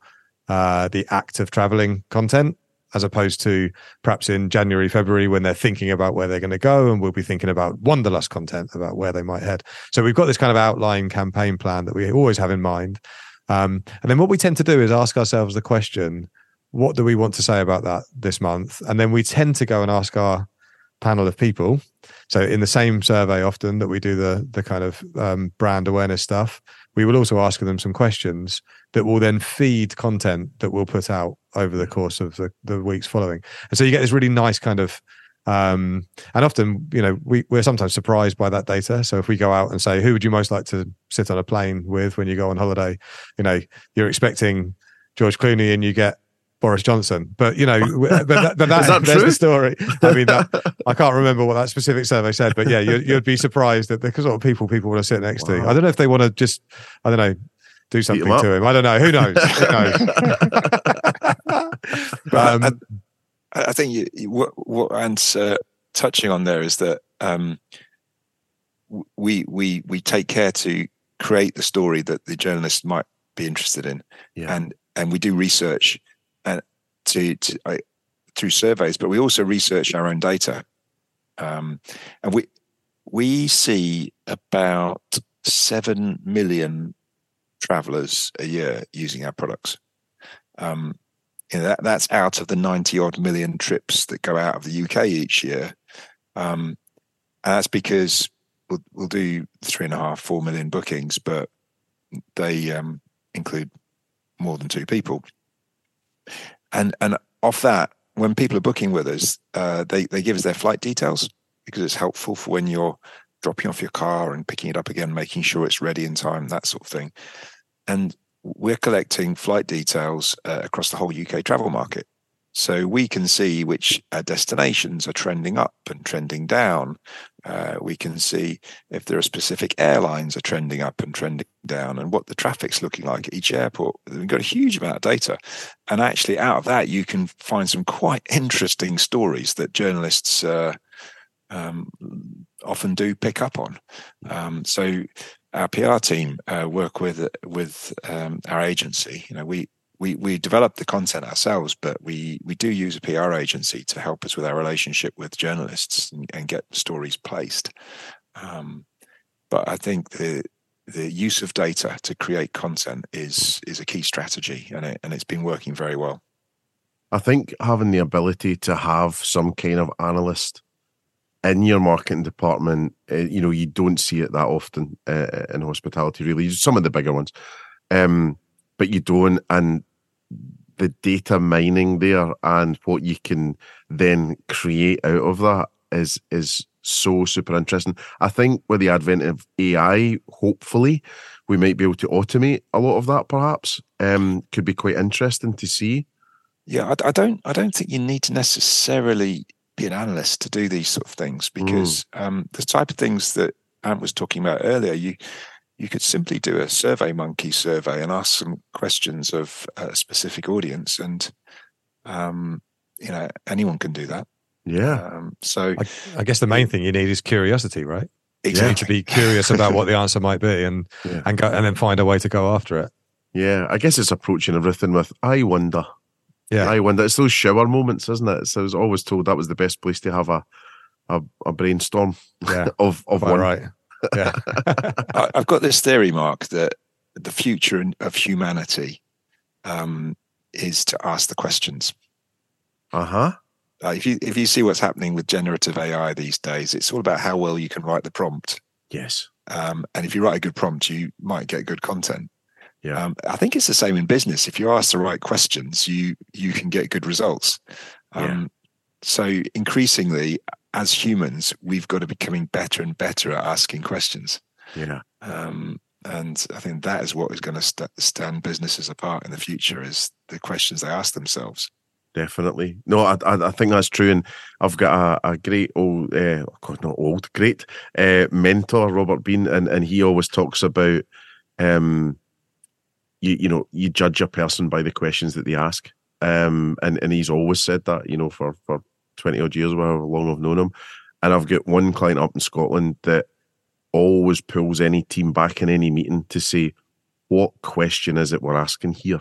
uh, the act of traveling content as opposed to perhaps in January, February when they're thinking about where they're going to go, and we'll be thinking about wanderlust content about where they might head. So we've got this kind of outline campaign plan that we always have in mind. Um, and then what we tend to do is ask ourselves the question, what do we want to say about that this month? And then we tend to go and ask our panel of people. So in the same survey, often that we do the the kind of um, brand awareness stuff, we will also ask them some questions that will then feed content that we'll put out over the course of the, the weeks following. And so you get this really nice kind of um, and often, you know, we, we're sometimes surprised by that data. So if we go out and say, who would you most like to sit on a plane with when you go on holiday? You know, you're expecting George Clooney and you get Boris Johnson. But you know, but that, but that, that there's the story. I mean, that, I can't remember what that specific survey said, but yeah, you'd, you'd be surprised at the sort of people people want to sit next to. I don't know if they want to just, I don't know, do something up. to him. I don't know. Who knows? Who knows? But Um, I, I think you, you, what, what Ant's uh, touching on there is that um, we we we take care to create the story that the journalist might be interested in, Yeah. and and we do research and to, to I, through surveys, but we also research our own data, um, and we we see about seven million travelers a year using our products. Um, you know, that, that's out of the 90 odd million trips that go out of the UK each year. Um, and that's because we'll, we'll do three and a half, four million bookings, but they um, include more than two people. And and off that, when people are booking with us, uh, they they give us their flight details because it's helpful for when you're dropping off your car and picking it up again, making sure it's ready in time, that sort of thing. And we're collecting flight details uh, across the whole UK travel market. So we can see which uh, destinations are trending up and trending down. Uh, we can see if there are specific airlines are trending up and trending down and what the traffic's looking like at each airport. We've got a huge amount of data. And actually, out of that, you can find some quite interesting stories that journalists uh, um, often do pick up on. Um, so our PR team uh, work with with um, our agency. You know, we we we develop the content ourselves, but we we do use a PR agency to help us with our relationship with journalists and, and get stories placed. Um, but I think the the use of data to create content is is a key strategy, and it and it's been working very well. I think having the ability to have some kind of analyst in your marketing department, uh, you know, you don't see it that often uh, in hospitality. Really, some of the bigger ones, um, but you don't. And the data mining there and what you can then create out of that is is so super interesting. I think with the advent of AI, hopefully, we might be able to automate a lot of that. Perhaps um, could be quite interesting to see. Yeah, I, I don't. I don't think you need to necessarily be an analyst to do these sort of things because um, the type of things that Ant was talking about earlier, you you could simply do a survey monkey survey and ask some questions of a specific audience and um, you know anyone can do that Yeah. um, so I, I guess the main thing you need is curiosity, right? You need to be curious about what the answer might be, and Yeah. and go and then find a way to go after it. Yeah. I guess it's approaching everything with I wonder. Yeah, I wonder. It's those shower moments, isn't it? So I was always told that was the best place to have a a, a brainstorm yeah, of of quite one. right. Yeah, I, I've got this theory, Mark, that the future of humanity um, is to ask the questions. Uh huh. Uh, if you if you see what's happening with generative AI these days, it's all about how well you can write the prompt. Yes. Um, and if you write a good prompt, you might get good content. Yeah. Um, I think it's the same in business. If you ask the right questions, you you can get good results. Um, So increasingly, as humans, we've got to be becoming better and better at asking questions. Yeah. Um, and I think that is what is going to st- stand businesses apart in the future is the questions they ask themselves. Definitely. No, I, I I think that's true, and I've got a, a great old, uh, course not old, great uh, mentor, Robert Bean, and and he always talks about, um, you you know, you judge a person by the questions that they ask, um, and and he's always said that, you know, for for twenty odd years, however long I've known him, and I've got one client up in Scotland that always pulls any team back in any meeting to say, what question is it we're asking here?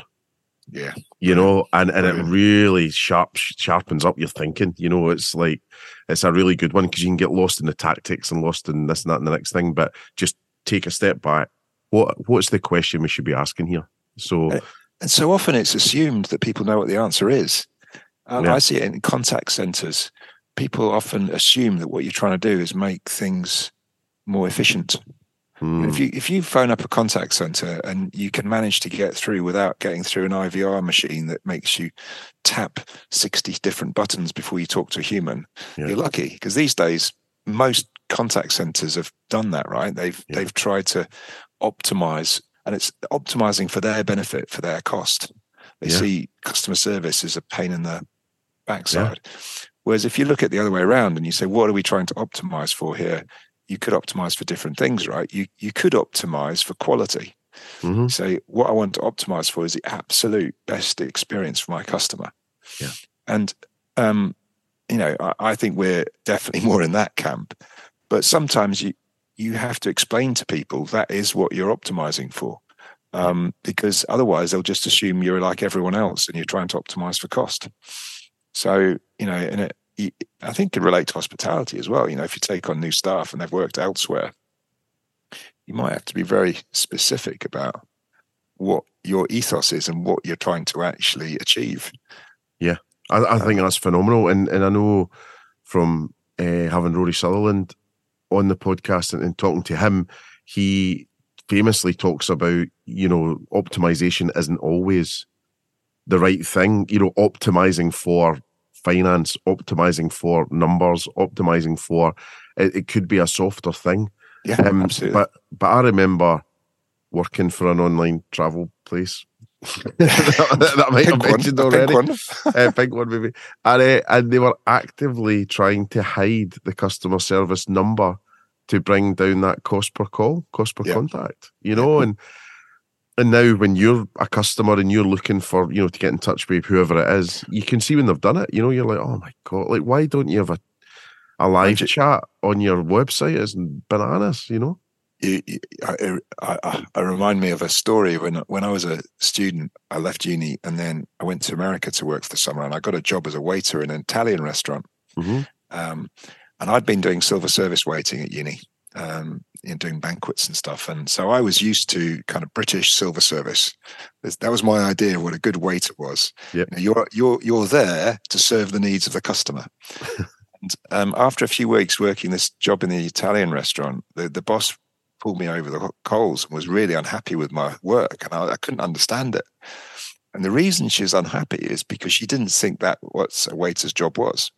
Yeah. you know, and, and it really sharp sharpens up your thinking. You know, it's like it's a really good one because you can get lost in the tactics and lost in this and that and the next thing, but just take a step back. What what's the question we should be asking here? So Uh, And so often it's assumed that people know what the answer is. Uh, Yeah. I see it in contact centers. People often assume that what you're trying to do is make things more efficient. mm, If you if you phone up a contact center and you can manage to get through without getting through an IVR machine that makes you tap 60 different buttons before you talk to a human, Yeah. you're lucky because these days most contact centers have done that, right? They've Yeah. they've tried to optimize and it's optimizing for their benefit, for their cost. They Yeah. see customer service as a pain in the backside. Whereas if you look at the other way around and you say, what are we trying to optimize for here? You could optimize for different things, right? You you could optimize for quality. mhm, Say what I want to optimize for is the absolute best experience for my customer. Yeah. And um, you know, I, I think we're definitely more in that camp. But sometimes you you have to explain to people that is what you're optimizing for. Um, because otherwise they'll just assume you're like everyone else and you're trying to optimize for cost. So, you know, and it, I think it relate to hospitality as well. You know, if you take on new staff and they've worked elsewhere, you might have to be very specific about what your ethos is and what you're trying to actually achieve. Yeah, I, I think that's phenomenal, and and I know from uh, having Rory Sutherland on the podcast and, and talking to him, he famously talks about you know optimization isn't always the right thing. You know, optimizing for finance, optimizing for numbers, optimizing for it, it could be a softer thing. Yeah, Um, absolutely. But but I remember working for an online travel place. that, that might have Pink one, mentioned pink already. one. uh, pink one maybe. And, uh, and they were actively trying to hide the customer service number to bring down that cost per call, cost per Yeah. contact. You know, and and now when you're a customer and you're looking for you know to get in touch with whoever it is, you can see when they've done it. You know, you're like, oh my god, like why don't you have a a live ju- chat on your website? It's bananas. You know. You, you, I, I, I, remind me of a story when when I was a student. I left uni and then I went to America to work for the summer, and I got a job as a waiter in an Italian restaurant. Mhm. Um, and I'd been doing silver service waiting at uni, um, you know, doing banquets and stuff, and so I was used to kind of British silver service. That was my idea of what a good waiter was. Yep. You know, you're you're you're there to serve the needs of the customer. and um, after a few weeks working this job in the Italian restaurant, the, the boss pulled me over the coals and was really unhappy with my work, and I, I couldn't understand it. And the reason she was unhappy is because she didn't think that what a waiter's job was.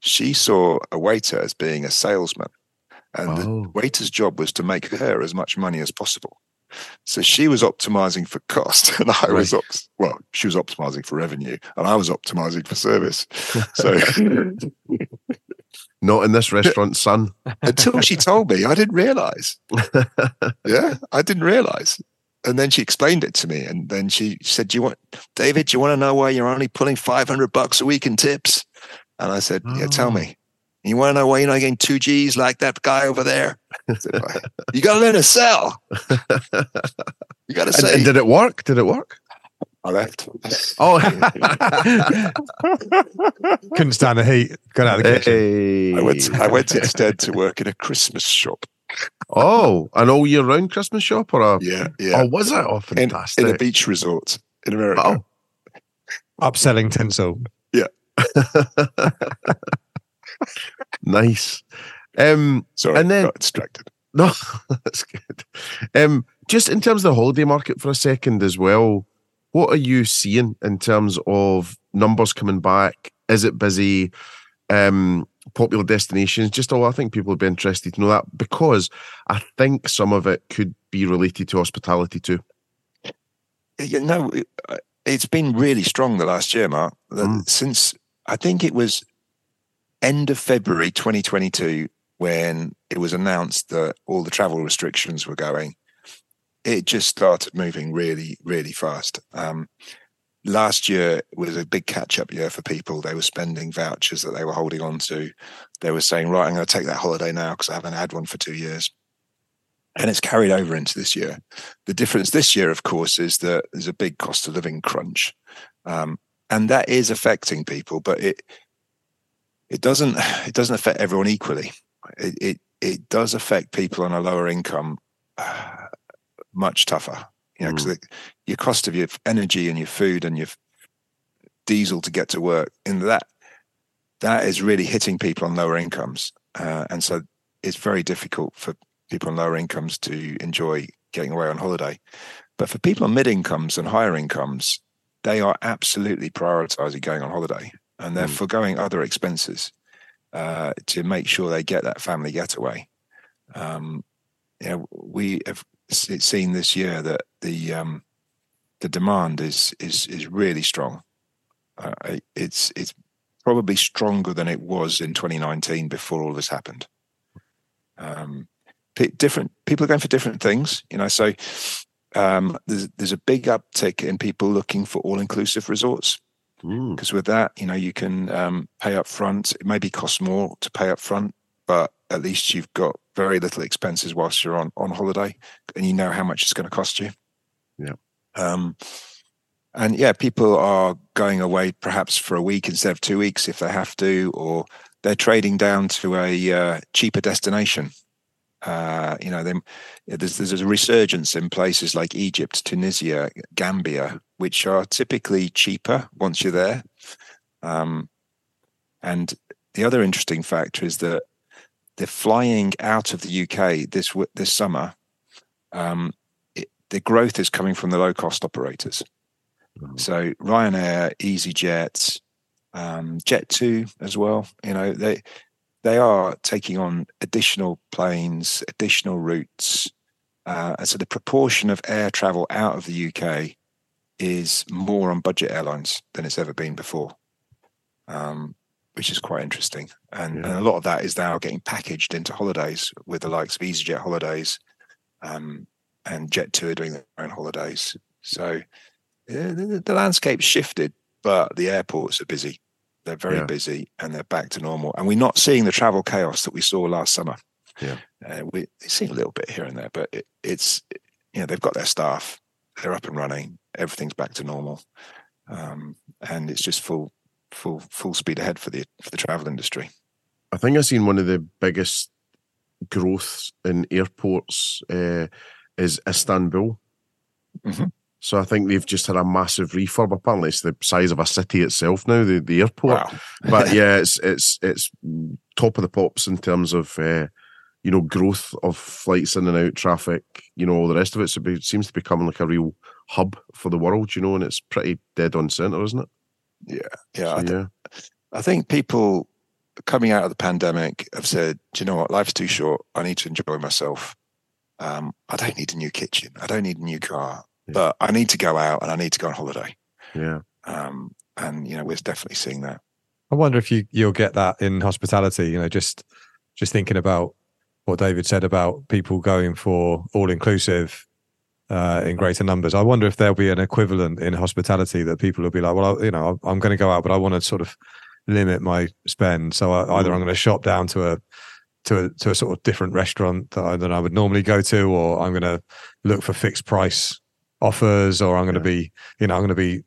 She saw a waiter as being a salesman, and Oh. the waiter's job was to make her as much money as possible. So she was optimizing for cost, and I was Right. ops- well, she was optimizing for revenue, and I was optimizing for service. So Not in this restaurant, son. Until she told me, I didn't realize. yeah, I didn't realize. And then she explained it to me. And then she said, Do you want, David, do you want to know why you're only pulling 500 bucks a week in tips? And I said, Yeah, tell Oh. me. Ah. You want to know why you're not getting two G's like that guy over there? Said, you got to learn to sell. You got to And, say, and did it work? Did it work? I left. Oh, Couldn't stand the heat. Got out of the kitchen. hey. I went, I went instead to work in a Christmas shop. Oh, an all year round Christmas shop or a? Yeah, yeah. Oh, was it? Oh, in, fantastic. in a beach resort in America. Oh. Upselling tinsel. Yeah. nice. Um, Sorry, and then- got distracted. No, that's good. Um, just in terms of the holiday market for a second as well, what are you seeing in terms of numbers coming back? Is it busy? Um, popular destinations? Just all I think people would be interested to know that because I think some of it could be related to hospitality too. You know, uh, it's been really strong the last year, Mark. Mm. Since I think it was end of February 2022 when it was announced that all the travel restrictions were going. It just started moving really, really fast. Um, last year was a big catch-up year for people. They were spending vouchers that they were holding on to. They were saying, "Right, I'm going to take that holiday now because I haven't had one for two years." and it's carried over into this year. The difference this year, of course, is that there's a big cost of living crunch, um, and that is affecting people. But it it doesn't it doesn't affect everyone equally. It it, it does affect people on a lower income uh, much tougher. You know, because your cost of your energy and your food and your diesel to get to work, and that that is really hitting people on lower incomes, uh, and so it's very difficult for people on lower incomes to enjoy getting away on holiday. But for people on mid incomes and higher incomes, they are absolutely prioritizing going on holiday and they're Mm. foregoing other expenses uh, to make sure they get that family getaway. Um, you know, we have s- seen this year that the um, the demand is is is really strong. Uh, it's it's probably stronger than it was in 2019 before all this happened. Um, different people are going for different things, you know. So um, there's there's a big uptick in people looking for all inclusive resorts Mm. because with that, you know, you can um, pay up front. It maybe costs more to pay up front, but at least you've got very little expenses whilst you're on on holiday, and you know how much it's going to cost you. Yeah. Um, and yeah, people are going away perhaps for a week instead of two weeks if they have to, or they're trading down to a uh, cheaper destination. Uh, you know, there's there's a resurgence in places like Egypt, Tunisia, Gambia, which are typically cheaper once you're there. Um, and the other interesting factor is that the flying out of the UK this this summer, um, it, the growth is coming from the low cost operators. So Ryanair, EasyJet, um, Jet2 as well. You know they they are taking on additional planes, additional routes, uh, and so the proportion of air travel out of the UK is more on budget airlines than it's ever been before, um, which is quite interesting. And, Yeah. and a lot of that is now getting packaged into holidays with the likes of EasyJet holidays um, and Jet2 are doing their own holidays. So yeah, the, the landscape's shifted, but the airports are busy. They're very Yeah. busy and they're back to normal. And we're not seeing the travel chaos that we saw last summer. Yeah. Uh, we see a little bit here and there, but it, it's, you know, they've got their staff, they're up and running, everything's back to normal. Um, and it's just full, full, full speed ahead for the, for the travel industry. I think I've seen one of the biggest growths in airports uh, is Istanbul. Mhm. So I think they've just had a massive refurb. Apparently, it's the size of a city itself now. The the airport, Wow. but yeah, it's it's it's top of the pops in terms of uh, you know growth of flights in and out, traffic, you know all the rest of it. So it seems to be becoming like a real hub for the world, you know, and it's pretty dead on center, isn't it? Yeah. So, I, th- yeah, I think people coming out of the pandemic have said, Do you know what? Life's too short. I need to enjoy myself. Um, I don't need a new kitchen. I don't need a new car, Yeah. but I need to go out and I need to go on holiday. yeah. Um, and, you know, we're definitely seeing that. I wonder if you you'll get that in hospitality. You know, just just thinking about what David said about people going for all inclusive uh, in greater numbers. I wonder if there'll be an equivalent in hospitality that people will be like, well, I, you know, I'm going to go out, but I want to sort of limit my spend. So I, either I'm going to shop down to a to a to a sort of different restaurant that I, than I would normally go to, or I'm going to look for fixed price offers, or I'm going to be, you know, I'm going to be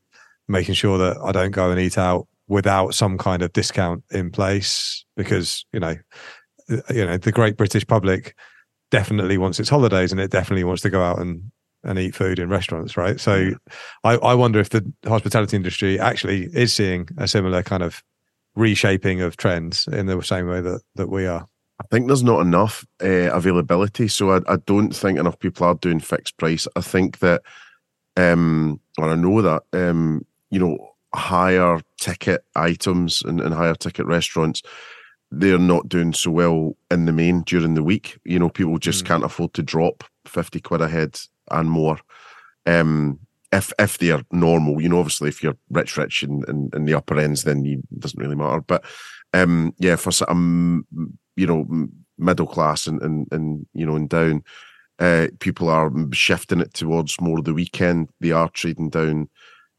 making sure that I don't go and eat out without some kind of discount in place because you know you know the great british public definitely wants its holidays and it definitely wants to go out and and eat food in restaurants right so I, I wonder if the hospitality industry actually is seeing a similar kind of reshaping of trends in the same way that that we are I think there's not enough uh, availability, so I, I, don't think enough people are doing fixed price. I think that, um, or I know that, um, you know, higher ticket items and, and higher ticket restaurants, they're not doing so well in the main during the week. You know, people just mm. can't afford to drop 50 quid a head and more. Um, if if they're normal, you know, obviously if you're rich, rich in, in, in the upper ends, then it doesn't really matter. But um, yeah, for some, you know, middle class and, and, and you know, and down, uh, people are shifting it towards more of the weekend. They are trading down.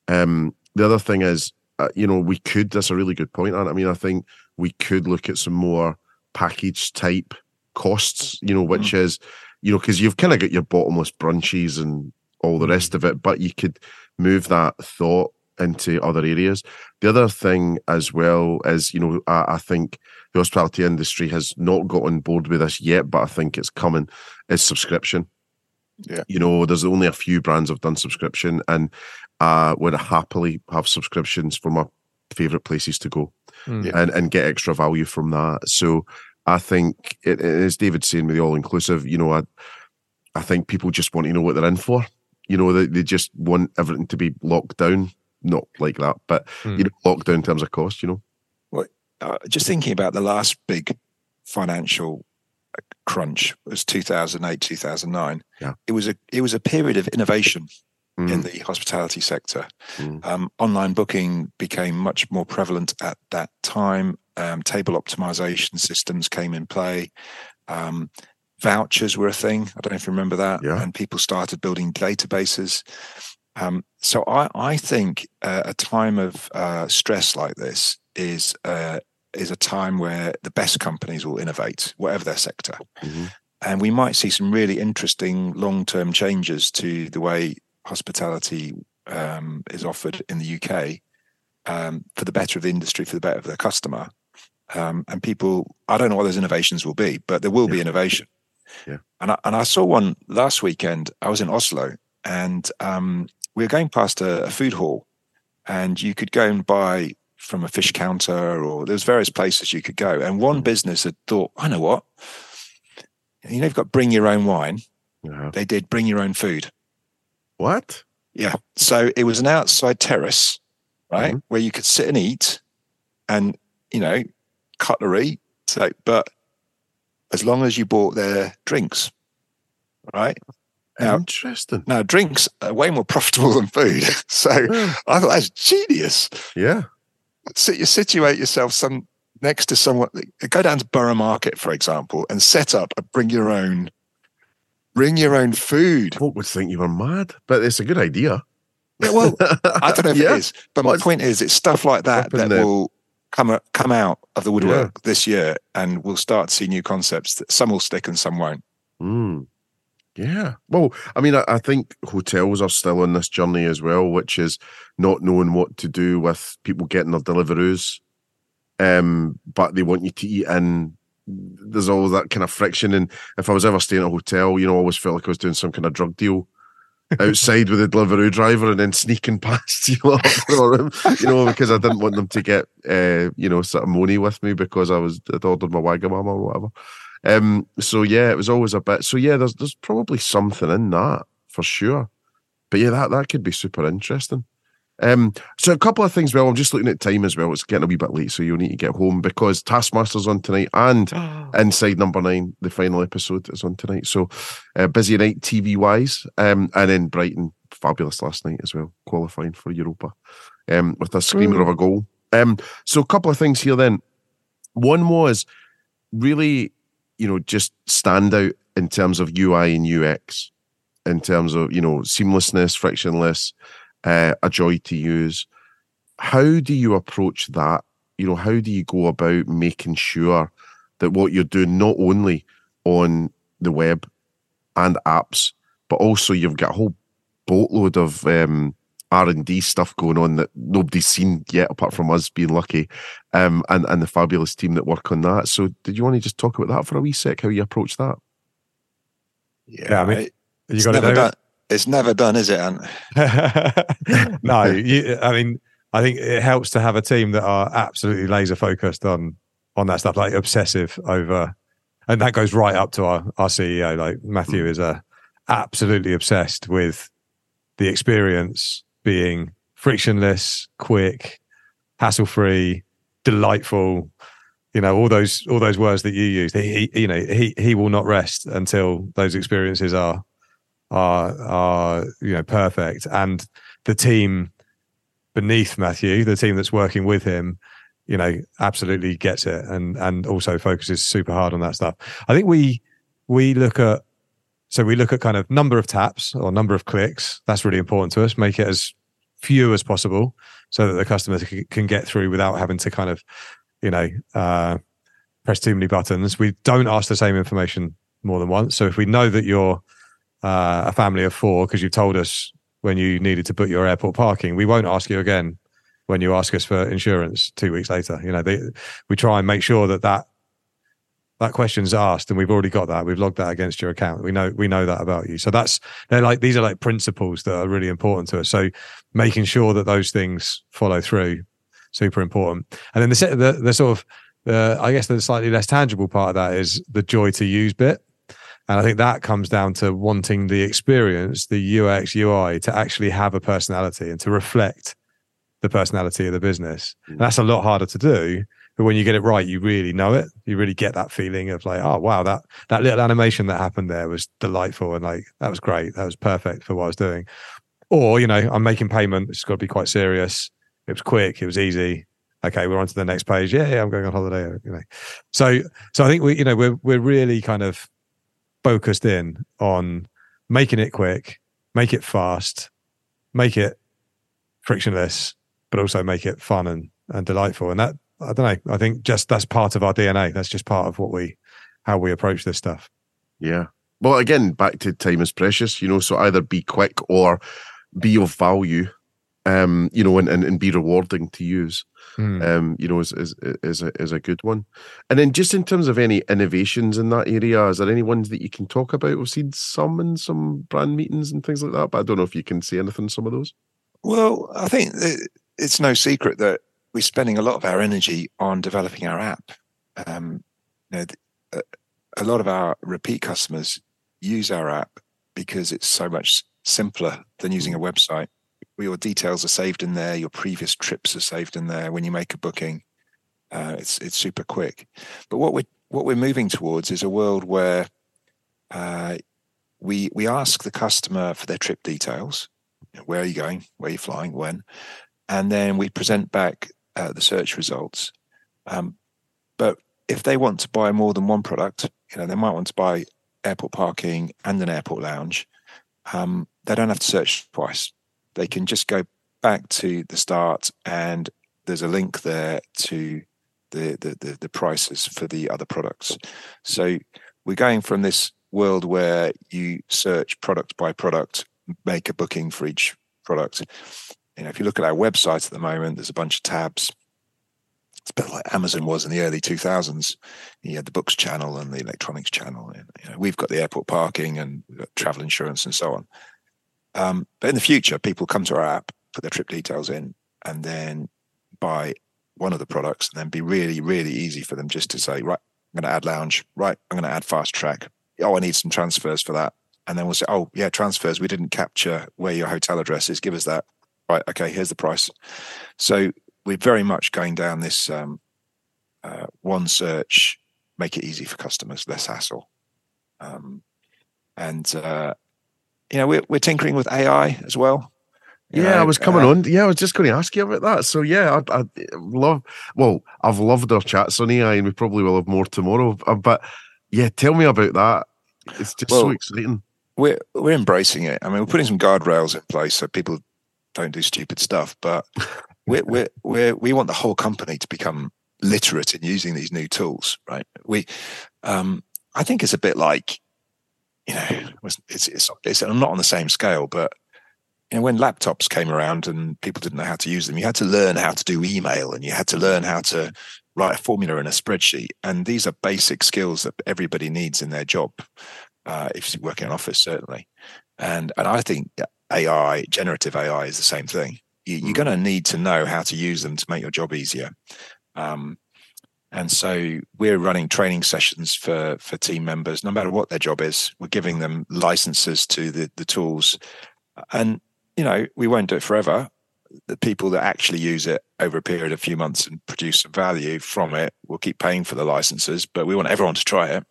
Um, the other thing is, uh, you know, we could. That's a really good point. I mean, I think we could look at some more package type costs. You know, which mm. is, you know, because you've kind of got your bottomless brunches and all the rest mm. of it, but you could move that thought into other areas. The other thing as well is, you know, I, I, think the hospitality industry has not got on board with this yet, but I think it's coming. Is subscription. Yeah. You know, there's only a few brands have done subscription, and uh, would happily have subscriptions for my favorite places to go mm. and, and get extra value from that. So I think, it, as David's saying, with the all inclusive, you know, I, I think people just want to know what they're in for. You know, they, they just want everything to be locked down. Not like that, but mm. you know, locked down in terms of cost. You know, well, uh, just thinking about the last big financial uh, crunch was 2008 2009 yeah it was a it was a period of innovation mm. in the hospitality sector. Mm. Um, online booking became much more prevalent at that time. Um, table optimization systems came in play. Um, vouchers were a thing. I don't know if you remember that. Yeah. And people started building databases. Um, so I, I think uh, a time of uh, stress like this is uh, is a time where the best companies will innovate, whatever their sector. Mm-hmm. And we might see some really interesting long term changes to the way hospitality um, is offered in the UK um, for the better of the industry, for the better of the customer. Um, and people, I don't know what those innovations will be, but there will yeah. be innovation. Yeah. And I, and I saw one last weekend. I was in Oslo, and um, we were going past a, a food hall, and you could go and buy from a fish counter, or there's various places you could go. And one mm. business had thought, I know what, you know, you've got bring your own wine. Yeah. They did bring your own food. What? Yeah. So it was an outside terrace, right, mm-hmm. where you could sit and eat, and you know, cutlery. So, but as long as you bought their drinks, right? Now, Interesting. Now, drinks are way more profitable than food. So yeah. I thought that's genius. Yeah. So you situate yourself some next to someone. Go down to Borough Market, for example, and set up a bring your own Bring your own food. Folk would think you were mad, but it's a good idea. Yeah, well, I don't know if yeah. it is, but my point is, it's stuff like that that will come come out of the woodwork yeah. this year, and we'll start to see new concepts. That some will stick and some won't. Mm. Yeah. Well, I mean, I, I, think hotels are still on this journey as well, which is not knowing what to do with people getting their deliveries. Um, but they want you to eat in there's all that kind of friction. And if I was ever staying at a hotel, you know, I always felt like I was doing some kind of drug deal outside with the delivery driver and then sneaking past you you know, because I didn't want them to get, uh, you know, sort of money with me because I was I'd ordered my Wagamama or whatever. Um, so yeah, it was always a bit. So yeah, there's there's probably something in that for sure. But yeah, that that could be super interesting. Um, so a couple of things. Well, I'm just looking at time as well. It's getting a wee bit late, so you'll need to get home because Taskmaster's on tonight, and Inside Number Nine, the final episode, is on tonight. So uh, busy night TV wise, um, and then Brighton, fabulous last night as well, qualifying for Europa, um, with a screamer mm. of a goal Um, so a couple of things here then. One was really, you know, just stand out in terms of UI and UX, in terms of you know seamlessness, frictionless, uh, a joy to use. How do you approach that? You know, how do you go about making sure that what you're doing not only on the web and apps, but also you've got a whole boatload of um, R and D stuff going on that nobody's seen yet, apart from us being lucky, um, and and the fabulous team that work on that. So, did you want to just talk about that for a wee sec? How you approach that? Yeah, Yeah, I mean, it- You got never it, done. It's never done, is it? Ant? No, you, I mean, I think it helps to have a team that are absolutely laser focused on on that stuff, like obsessive over, and that goes right up to our our CEO. Like Matthew is a absolutely obsessed with the experience being frictionless, quick, hassle free, delightful. You know all those all those words that you use. He, he you know he he will not rest until those experiences are are are you know perfect and the team beneath Matthew, the team that's working with him, you know, absolutely gets it and and also focuses super hard on that stuff. I think we we look at so we look at kind of number of taps or number of clicks. That's really important to us. Make it as few as possible so that the customer can get through without having to kind of, you know, uh, press too many buttons. We don't ask the same information more than once. So if we know that you're uh, a family of four because you've told us when you needed to book your airport parking. We won't ask you again when you ask us for insurance two weeks later. You know, they, we try and make sure that that that question's asked, and we've already got that. We've logged that against your account. We know we know that about you. So that's they're like these are like principles that are really important to us. So making sure that those things follow through, super important. And then the the, the sort of the I guess the slightly less tangible part of that is the joy to use bit. And I think that comes down to wanting the experience, the UX, UI to actually have a personality and to reflect the personality of the business. And that's a lot harder to do. But when you get it right, you really know it. You really get that feeling of like, oh wow, that that little animation that happened there was delightful and like that was great. That was perfect for what I was doing. Or, you know, I'm making payment, it's got to be quite serious. It was quick, it was easy. Okay, we're on to the next page. Yeah, yeah, I'm going on holiday. You know. So so I think we, you know, we're we're really kind of focused in on making it quick, make it fast, make it frictionless, but also make it fun and, and delightful. And that, I don't know, I think just that's part of our DNA. That's just part of what we, how we approach this stuff. Yeah. Well, again, back to time is precious, you know, so either be quick or be of value, um, you know, and, and, and be rewarding to use, Hmm. um, you know, is, is, is, a, is a good one. And then just in terms of any innovations in that area, is there any ones that you can talk about? We've seen some in some brand meetings and things like that, but I don't know if you can say anything on some of those. Well, I think that it's no secret that we're spending a lot of our energy on developing our app. Um, you know, th- a, a lot of our repeat customers use our app because it's so much simpler than using a website. Your details are saved in there. Your previous trips are saved in there. When you make a booking, uh, it's it's super quick. But what we're what we're moving towards is a world where uh, we we ask the customer for their trip details. Where are you going? Where are you flying? When? And then we present back uh, the search results. Um, but if they want to buy more than one product, you know, they might want to buy airport parking and an airport lounge. Um, they don't have to search twice. They can just go back to the start, and there's a link there to the the the, the prices for the other products. So we're going from this world where you search product by product, make a booking for each product. You know, if you look at our website at the moment, there's a bunch of tabs. It's a bit like Amazon was in the early 2000s. You had the books channel and the electronics channel. You know, we've got the airport parking and travel insurance and so on. Um, but in the future, people come to our app, put their trip details in, and then buy one of the products, and then be really, really easy for them just to say, right, I'm going to add lounge. Right, I'm going to add fast track. Oh, I need some transfers for that. And then we'll say, oh, yeah, transfers. We didn't capture where your hotel address is. Give us that. Right, okay, here's the price. So we're very much going down this um, uh, one search, make it easy for customers, less hassle. Um, and uh, you know, we're we're tinkering with AI as well. You Yeah, I was coming uh, on. Yeah, I was just going to ask you about that. So yeah, I, I love. Well, I've loved our chats on AI, and we probably will have more tomorrow. Uh, But yeah, tell me about that. It's just so exciting. we're we're embracing it. I mean, we're putting some guardrails in place so people don't do stupid stuff. But we're we're, we're we want the whole company to become literate in using these new tools. Right? We, um, I think it's a bit like, you know, it's it's it's, it's not on the same scale, but you know, when laptops came around and people didn't know how to use them, you had to learn how to do email and you had to learn how to write a formula in a spreadsheet. And these are basic skills that everybody needs in their job. Uh, if you work in an office, certainly. And and I think AI, generative AI, is the same thing. You, you're going to need to know how to use them to make your job easier. Um, and so we're running training sessions for for team members, no matter what their job is. We're giving them licenses to the the tools, and you know we won't do it forever. The people that actually use it over a period of a few months and produce some value from it will keep paying for the licenses. But we want everyone to try it.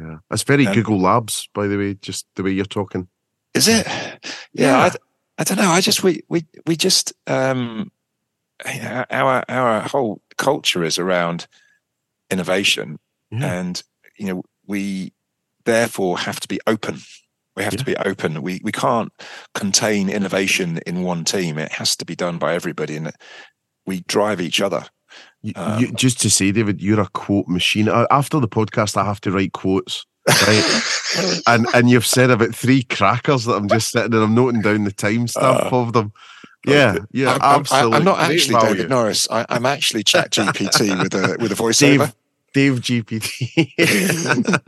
Yeah, it's very Um, Google Labs, by the way. Just the way you're talking. Is it? Yeah, I, I don't know. I just we we we just um you know, our our whole culture is around innovation, Yeah. and you know we therefore have to be open. We have to be open. We we can't contain innovation in one team. It has to be done by everybody, and we drive each other. You, Um, you, just to say, David, you're a quote machine. After the podcast, I have to write quotes, right? and and you've said about three crackers that I'm just sitting and I'm noting down the timestamp Uh, of them. Yeah, yeah, I'm, I'm- absolutely. I'm not actually. David Norris. I, I'm actually ChatGPT with a with a voiceover. Dave, Dave GPT.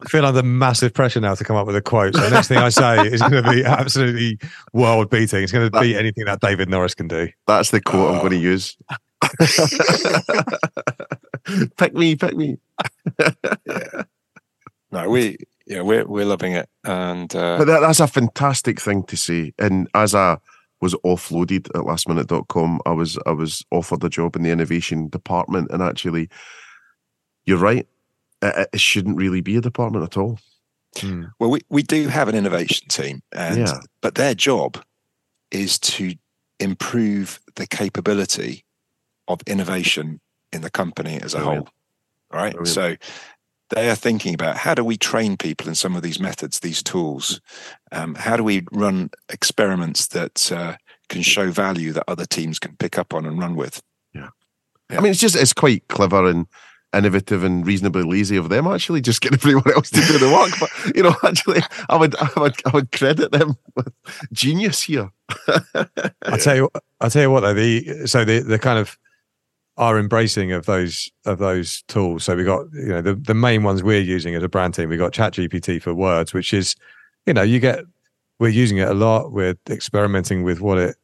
I feel under massive pressure now to come up with a quote. So the next thing I say is going to be absolutely world beating. It's going to beat anything that David Norris can do. That's the quote I'm Oh. going to use. pick me, pick me. No, we yeah we're we're loving it, and uh, But that, that's a fantastic thing to say. And as I was offloaded at lastminute.com, I was I was offered a job in the innovation department. And actually, you're right. It, it shouldn't really be a department at all. well, we we do have an innovation team, and Yeah. but their job is to improve the capability of innovation in the company as a Brilliant. whole. Right. Brilliant. so they are thinking about how do we train people in some of these methods, these tools. Um, how do we run experiments that uh, can show value that other teams can pick up on and run with? Yeah. Yeah. I mean, it's just it's quite clever and innovative and reasonably lazy of them actually just get everyone else to do the work. But you know, actually, I would I would I would credit them with genius here. I tell you, I tell you what though. The so the the kind of our embracing of those of those tools. So we got you know the the main ones we're using as a brand team. We got ChatGPT for words, which is you know you get we're using it a lot. We're experimenting with what it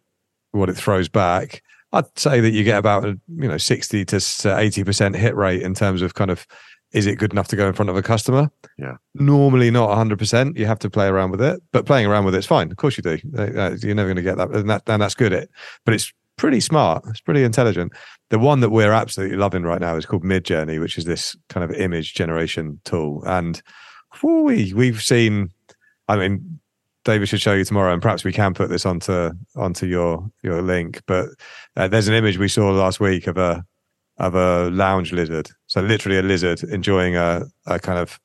what it throws back. I'd say that you get about you know sixty to eighty percent hit rate in terms of kind of is it good enough to go in front of a customer? Yeah. Normally not 100%. You have to play around with it, but playing around with it's fine. Of course you do. Uh, uh, You're never going to get that. And, that. and that's good. It, but it's pretty smart. It's pretty intelligent. The one that we're absolutely loving right now is called Midjourney, which is this kind of image generation tool. And whoo-wee, we've seen, I mean, David should show you tomorrow, and perhaps we can put this onto onto your your link. But uh, there's an image we saw last week of a of a lounge lizard. So literally a lizard enjoying a, a kind of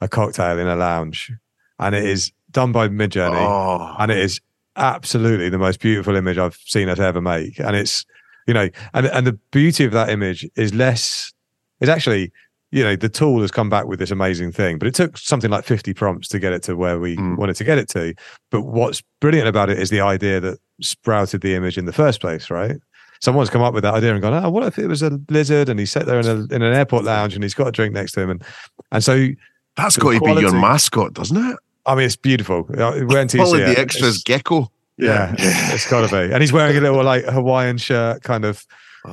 a cocktail in a lounge, and it is done by Midjourney, Oh, and it is absolutely the most beautiful image I've seen us ever make. And it's you know, and and the beauty of that image is less. It's actually you know the tool has come back with this amazing thing, but it took something like fifty prompts to get it to where we Mm. wanted to get it to. But what's brilliant about it is the idea that sprouted the image in the first place, right? Someone's come up with that idea and gone, oh, what if it was a lizard and he's sat there in a in an airport lounge and he's got a drink next to him and and so that's got to be your mascot, doesn't it? I mean it's beautiful. Uh, When to All see of the extras it's- gecko. yeah, it's got to be. And he's wearing a little like Hawaiian shirt, kind of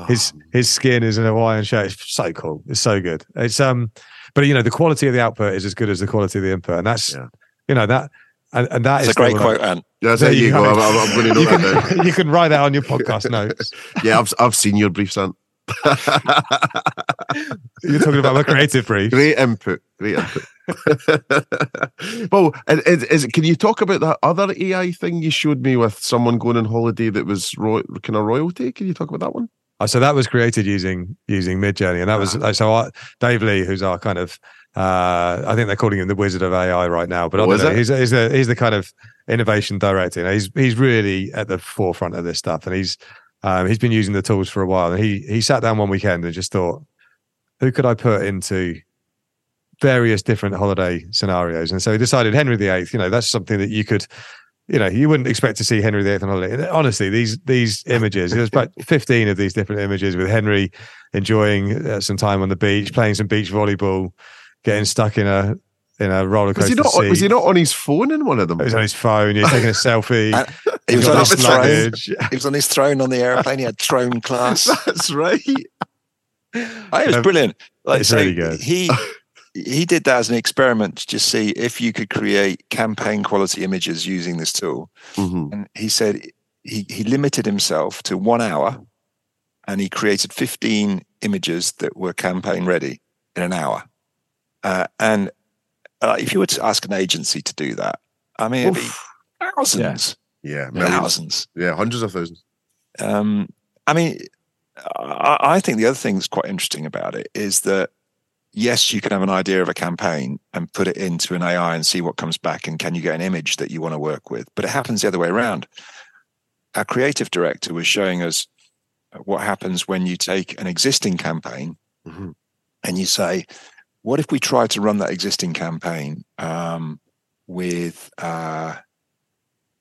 his Oh, his skin is an Hawaiian shirt. It's so cool. It's so good. It's um, but you know the quality of the output is as good as the quality of the input, and that's Yeah. you know that and, and that It's is a great quote, Ant. yeah, there, you go. I'm, I'm going to You that can, you can write that on your podcast notes. Yeah, I've I've seen your briefs, Ant. You're talking about my creative brief. Great input. Great input. well, and is, is, can you talk about that other AI thing you showed me with someone going on holiday that was ro- kind of royalty? Can you talk about that one? Oh, so that was created using using Midjourney, and that was Ah. so. I, Dave Lee, who's our kind of, uh, I think they're calling him the Wizard of AI right now, but Oh, know. He's he's the he's the kind of innovation director. You know, he's he's really at the forefront of this stuff, and he's um, he's been using the tools for a while. And he he sat down one weekend and just thought, who could I put into various different holiday scenarios? And so he decided Henry VIII. You know, that's something that you could you know, you wouldn't expect to see Henry VIII on holiday. And Honestly, these these images, there's about 15 of these different images with Henry enjoying uh, some time on the beach, playing some beach volleyball, getting stuck in a in a roller Was coaster he not? seat. Was he not on his phone in one of them? He was on his phone. He was taking a selfie. He He's was on his his throne. He was on his throne on the airplane. He had throne class. That's right. It was Um, brilliant. Like it's so really good. He he did that as an experiment to just see if you could create campaign quality images using this tool. Mhm. And he said he he limited himself to one hour, and he created fifteen images that were campaign ready in an hour. Uh, and uh, if you were to ask an agency to do that, I mean, it'd be Oof. thousands, Yeah, millions. thousands. Yeah, hundreds of thousands. Um, I mean, I, I think the other thing that's quite interesting about it is that yes, you can have an idea of a campaign and put it into an AI and see what comes back, and can you get an image that you want to work with? But it happens the other way around. Our creative director was showing us what happens when you take an existing campaign Mhm. and you say, "What if we try to run that existing campaign um, with uh,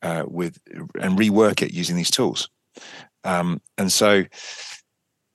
uh, with and rework it using these tools?" Um, and so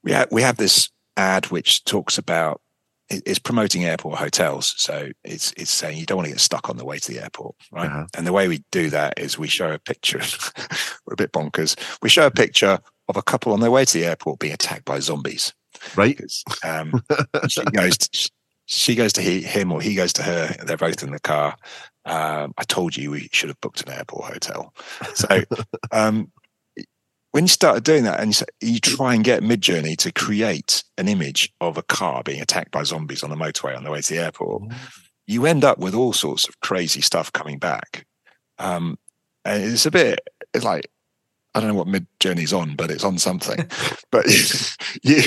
we have we have this ad which talks about it's promoting airport hotels. So it's it's saying you don't want to get stuck on the way to the airport, right? Uh-huh. And the way we do that is we show a picture. we're a bit bonkers. We show a picture of a couple on their way to the airport being attacked by zombies. Right? Um, she goes to, she goes to he, him or he goes to her. They're both in the car. Um, I told you we should have booked an airport hotel. So um, when you started doing that and you, try and get Midjourney to create an image of a car being attacked by zombies on the motorway on the way to the airport, you end up with all sorts of crazy stuff coming back. Um, and it's a bit it's like I don't know what Midjourney's on, but it's on something. but you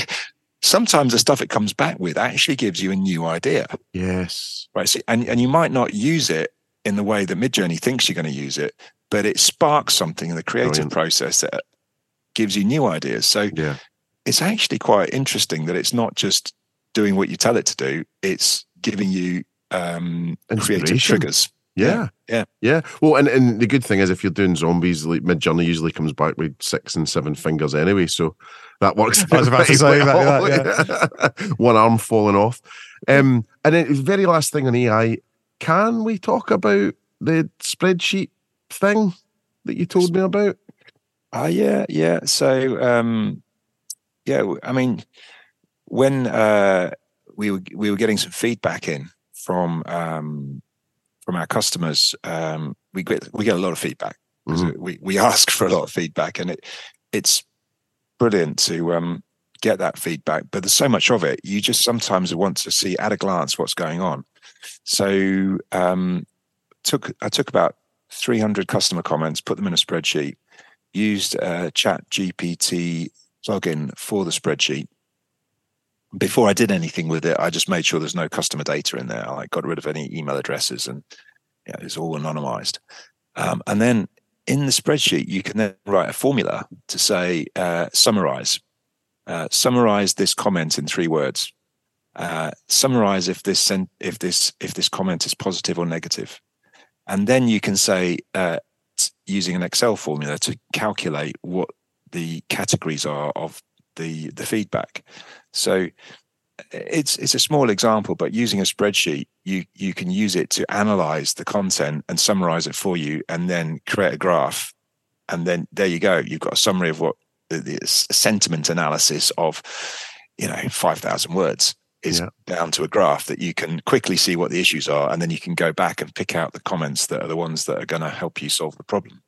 sometimes the stuff it comes back with actually gives you a new idea, Yes. right? So, and and you might not use it in the way that Midjourney thinks you're going to use it, but it sparks something in the creative Brilliant. process that gives you new ideas. So Yeah. it's actually quite interesting that it's not just doing what you tell it to do; it's giving you um, creative triggers. Yeah. Yeah. Yeah. Well, and, and the good thing is if you're doing zombies, like Midjourney usually comes back with six and seven fingers anyway. So that works. I was about to say exactly well. One arm falling off. Um, and then the very last thing on AI, can we talk about the spreadsheet thing that you told me about? Ah, yeah, yeah. So, um, yeah, I mean, when uh, we were we were getting some feedback in from um, from our customers, um, we get we get a lot of feedback Mhm. we we ask for a lot of feedback, and it it's brilliant to um, get that feedback. But there's so much of it, you just sometimes want to see at a glance what's going on. So, um, took I took about 300 customer comments, put them in a spreadsheet used uh, ChatGPT plugin for the spreadsheet. Before I did anything with it, I just made sure there's no customer data in there. I like, got rid of any email addresses and it's all anonymized. Um, and then in the spreadsheet, you can then write a formula to say uh, summarize. Uh, summarize this comment in three words. Uh, summarize if this sen- if this if this comment is positive or negative, and then you can say uh, using an Excel formula to calculate what the categories are of the the feedback. So it's it's a small example, but using a spreadsheet, you you can use it to analyze the content and summarize it for you, and then create a graph, and then there you go. You've got a summary of what the, the sentiment analysis of, you know, five thousand words is Yeah. down to a graph that you can quickly see what the issues are, and then you can go back and pick out the comments that are the ones that are going to help you solve the problem.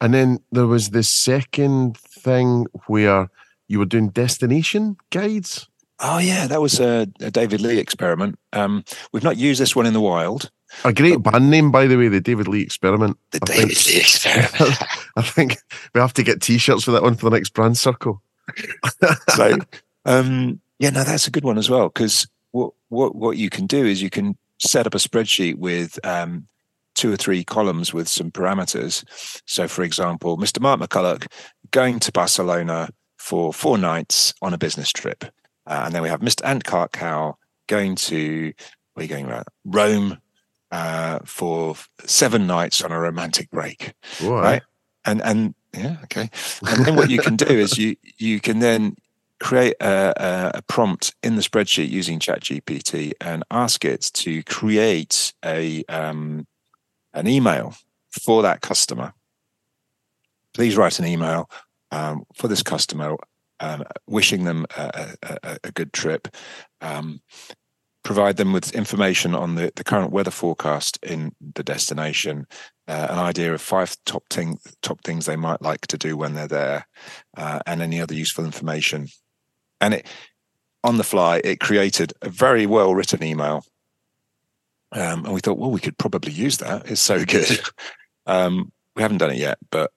And then there was the second thing where you were doing destination guides. Oh yeah, that was a, a David Lee experiment. Um, we've not used this one in the wild. A great band name, by the way, the David Lee Experiment. The I David think, Lee experiment. I think we have to get T-shirts for that one for the next brand circle. so, um, yeah, no, that's a good one as well. Because what what what you can do is you can set up a spreadsheet with um, two or three columns with some parameters. So, for example, Mr. Mark McCulloch going to Barcelona for four nights on a business trip, uh, and then we have Mr. Ant Cow going to where are you going around Rome uh, for seven nights on a romantic break, Right, And and yeah, okay. And then what you can do is you you can then create a, a, prompt in the spreadsheet using ChatGPT and ask it to create a um, an email for that customer. Please write an email um, for this customer, um, wishing them a, a, a good trip. Um, provide them with information on the, the current weather forecast in the destination, uh, an idea of five top thing, top things they might like to do when they're there, uh, and any other useful information. And it on the fly, it created a very well written email. Um, and we thought, well, we could probably use that. It's so good. um, we haven't done it yet, but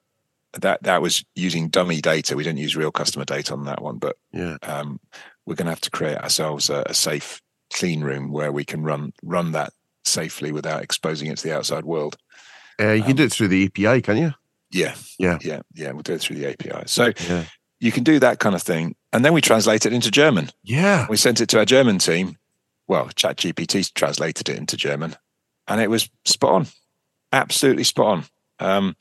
that that was using dummy data. We didn't use real customer data on that one, but Yeah. um, we're going to have to create ourselves a, a safe clean room where we can run run that safely without exposing it to the outside world. Uh, you can Um, do it through the API, can you? Yeah, Yeah. yeah, yeah. We'll do it through the API. So Yeah. You can do that kind of thing, and then we translate it into German. Yeah. We sent it to our German team. Well, ChatGPT translated it into German, and it was spot on, absolutely spot on. Um,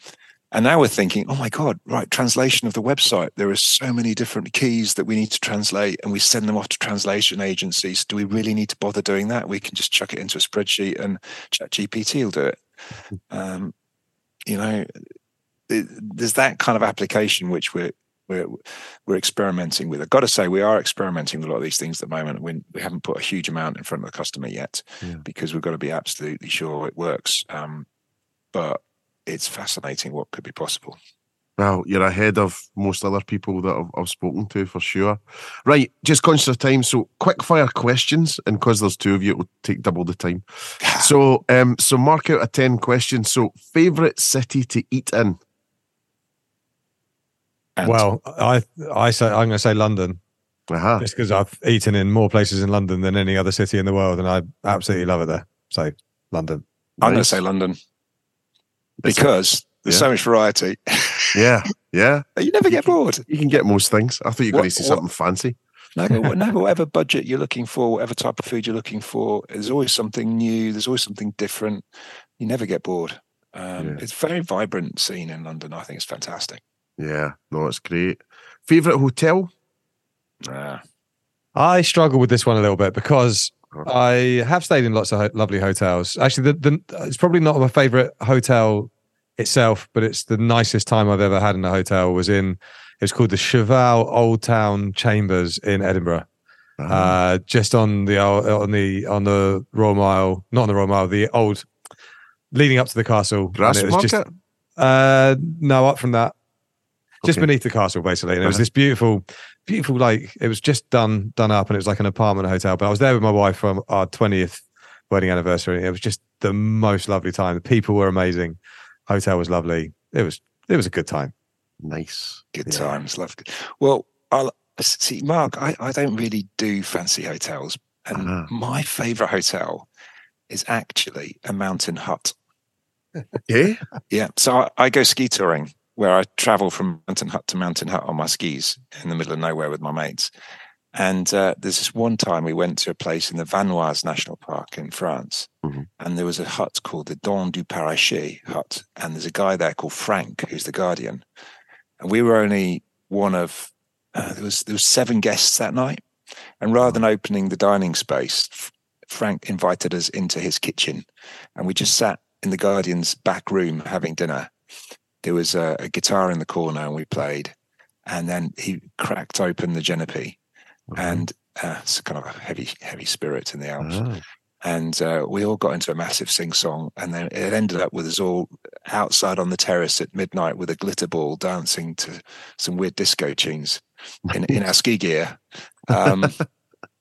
and now we're thinking, oh my god, right? Translation of the website. There are so many different keys that we need to translate, and we send them off to translation agencies. Do we really need to bother doing that? We can just chuck it into a spreadsheet, and ChatGPT will do it. Um, you know, it- there's that kind of application which we're we're we're experimenting with. I've got to say, we are experimenting with a lot of these things at the moment. We, we haven't put a huge amount in front of the customer yet Yeah. because we've got to be absolutely sure it works. Um, but it's fascinating what could be possible. Well, you're ahead of most other people that I've, I've spoken to for sure. Right, just conscious of time, so quick fire questions, and because there's two of you, it will take double the time. So, um, so mark out a ten questions. So, favorite city to eat in? And Well, I I say I'm going to say London Aha. just because I've eaten in more places in London than any other city in the world, and I absolutely love it there. So London. I'm going to say London It's- because there's yeah. so much variety. Yeah, yeah. you never get bored. You can get most things. I thought you were going to say what- something fancy. No, but no, but whatever budget you're looking for, whatever type of food you're looking for, there's always something new. There's always something different. You never get bored. Um, Yeah. It's a very vibrant scene in London. I think it's fantastic. Yeah, no, it's great. Favorite hotel? Ah, I struggle with this one a little bit because. I have stayed in lots of ho- lovely hotels. Actually, the, the, it's probably not my favorite hotel itself, but it's the nicest time I've ever had in a hotel. Was in it's called the Cheval Old Town Chambers in Edinburgh, Ah, uh, just on the on the on the Royal Mile, not on the Royal Mile, the old leading up to the castle. and Grass it was market? just uh, no up from that, just Okay. beneath the castle basically, and it was Uh-huh. this beautiful beautiful like it was just done done up and it was like an apartment hotel but i was there with my wife for our 20th wedding anniversary it was just the most lovely time the people were amazing hotel was lovely it was it was a good time nice. good Yeah. times. Love. Well, I'll see, Mark. I, I don't really do fancy hotels, and Ah. my favorite hotel is actually a mountain hut. Yeah, Yeah. So I, I go ski touring where I travel from mountain hut to mountain hut on my skis in the middle of nowhere with my mates. And uh, there's this one time we went to a place in the Vanoise National Park in France, Mhm. and there was a hut called the Don du Paraché hut, and there's a guy there called Frank who's the guardian, and we were only one of uh, there was there was seven guests that night, and rather than opening the dining space, Frank invited us into his kitchen, and we just sat in the guardian's back room having dinner. There was a, a guitar in the corner, and we played, and then he cracked open the Genepi, and uh, it's kind of a heavy heavy spirit in the Alps Ah, and uh, we all got into a massive sing song, and then it ended up with us all outside on the terrace at midnight with a glitter ball dancing to some weird disco tunes in, in our ski gear. Um,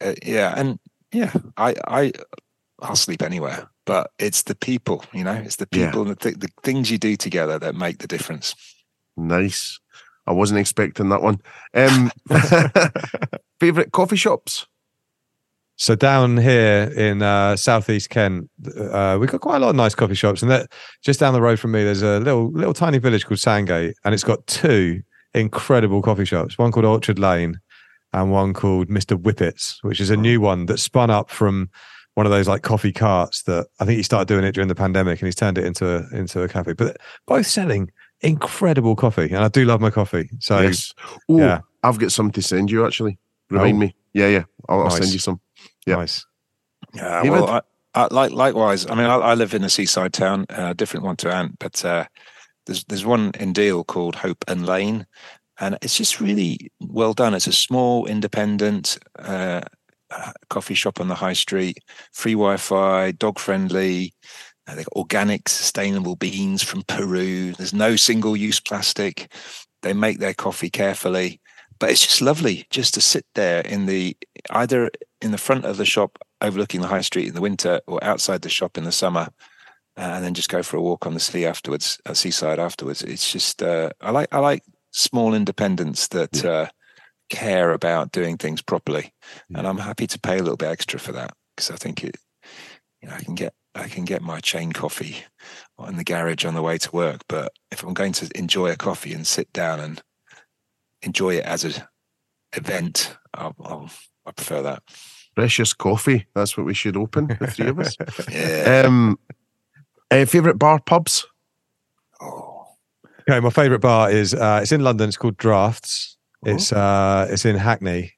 uh, yeah, and yeah, I I I'll sleep anywhere, but it's the people, you know, it's the Yeah. people, and the, th- the things you do together that make the difference. Nice. I wasn't expecting that one. Um, favorite coffee shops? So down here in uh, southeast Kent, uh, we've got quite a lot of nice coffee shops, and that just down the road from me, there's a little little tiny village called Sandgate, and it's got two incredible coffee shops. One called Orchard Lane, and one called Mister Whippets, which is a new one that spun up from one of those like coffee carts that I think he started doing it during the pandemic, and he's turned it into a into a cafe. But both selling incredible coffee, and I do love my coffee. So yes. Oh, yeah. I've got some to send you actually. Remind Oh. me. Yeah, yeah. I'll, I'll send you some. Yeah. nice. Yeah, well, I, I, like likewise. I mean, I, I live in a seaside town, uh, different one to Ant, but uh, there's there's one in Deal called Hope and Lane, and it's just really well done. It's a small, independent uh, coffee shop on the high street, free Wi-Fi, dog friendly. Uh, they've got organic, sustainable beans from Peru. There's no single-use plastic. They make their coffee carefully, but it's just lovely just to sit there in the either in the front of the shop overlooking the high street in the winter or outside the shop in the summer uh, and then just go for a walk on the sea afterwards at seaside afterwards it's just uh, i like i like small independents that uh, care about doing things properly and i'm happy to pay a little bit extra for that because i think it you know i can get i can get my chain coffee in the garage on the way to work but if i'm going to enjoy a coffee and sit down and enjoy it as an event i'll, I'll i prefer that Precious coffee. That's what we should open, the three of us. yeah Um, uh, favorite bar pubs? oh Okay, my favourite bar is uh, it's in London. It's called Draughts. It's uh, it's in Hackney,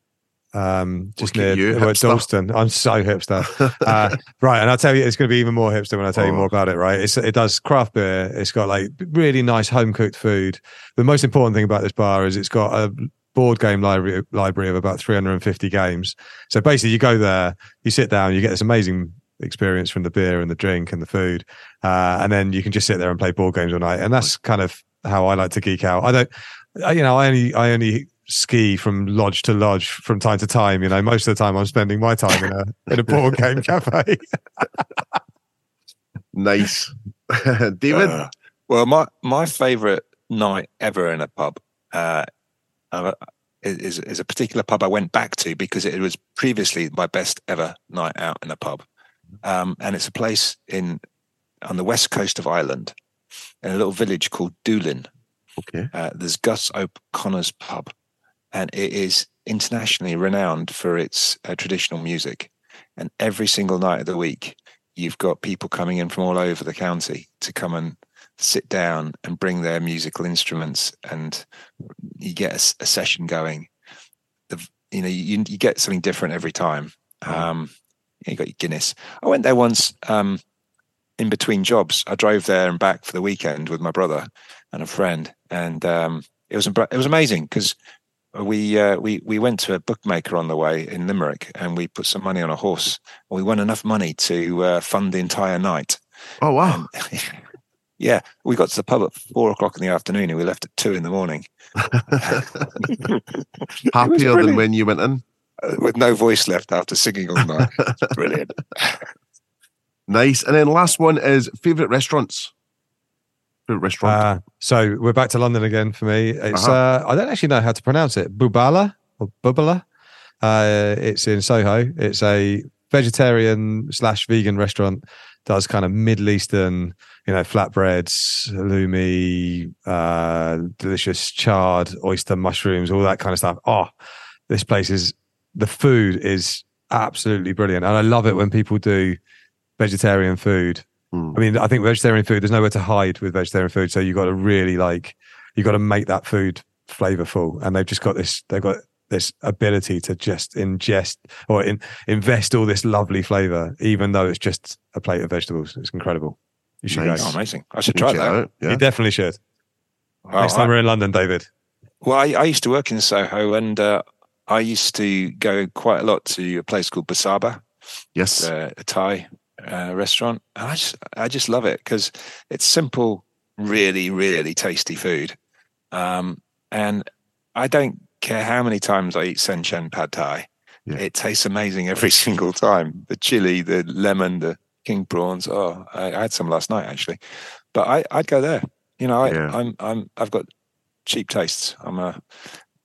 um, just Look near you. Dalston. I'm so hipster. Uh, right, and I'll tell you, it's going to be even more hipster when I tell you Oh. more about it. Right, it's, it does craft beer. It's got like really nice home cooked food. The most important thing about this bar is it's got a board game library library of about 350 games. So basically, you go there, you sit down, you get this amazing experience from the beer and the drink and the food, uh, and then you can just sit there and play board games all night. And that's kind of how I like to geek out. I don't, you know, I only I only ski from lodge to lodge from time to time. You know, most of the time I'm spending my time in a in a board game cafe. Nice. David? Uh, well, my my favorite night ever in a pub uh, uh, is is a particular pub I went back to because it was previously my best ever night out in a pub, um, and it's a place in on the west coast of Ireland, in a little village called Doolin. Okay. Uh, there's Gus O'Connor's pub, and it is internationally renowned for its uh, traditional music. And every single night of the week, you've got people coming in from all over the county to come and sit down and bring their musical instruments, and you get a session going. The, you know, you, you get something different every time. Um, you got your Guinness. I went there once um, in between jobs. I drove there and back for the weekend with my brother and a friend, and um, it was it was amazing because we uh, we we went to a bookmaker on the way in Limerick, and we put some money on a horse, and we won enough money to uh, fund the entire night. Oh, wow. Yeah, we got to the pub at four o'clock in the afternoon, and we left at two in the morning. Happier than when you went in. uh, with no voice left after singing all night. Brilliant. Nice. And then last one is favorite restaurants. Restaurant. Uh, so we're back to London again for me. It's Uh-huh. uh, I don't actually know how to pronounce it. Bubala or Bubala. Uh, it's in Soho. It's a vegetarian slash vegan restaurant. Does kind of Middle Eastern, you know, flatbreads, halloumi, uh, delicious charred oyster mushrooms, all that kind of stuff. Oh, this place is the food is absolutely brilliant, and I love it when people do vegetarian food. Hmm. I mean, I think vegetarian food, there's nowhere to hide with vegetarian food. So you've got to really like, you've got to make that food flavorful. And they've just got this, they've got this ability to just ingest or in, invest all this lovely flavor, even though it's just a plate of vegetables. It's incredible. You should Nice. Oh, amazing! I should Check try it that. out. Yeah. You definitely should. Well, Next time I- we're in London, David. Well, I, I used to work in Soho, and uh, I used to go quite a lot to a place called Busaba, Yes. uh, a Thai uh, restaurant, and I just I just love it because it's simple, really, really tasty food, um, and I don't care how many times I eat Senchen Pad Thai. Yeah. It tastes amazing every single time. The chili, the lemon, the king prawns. Oh, I, I had some last night actually, but I, I'd go there. You know, I, Yeah. I'm, I'm, I've got cheap tastes. I'm a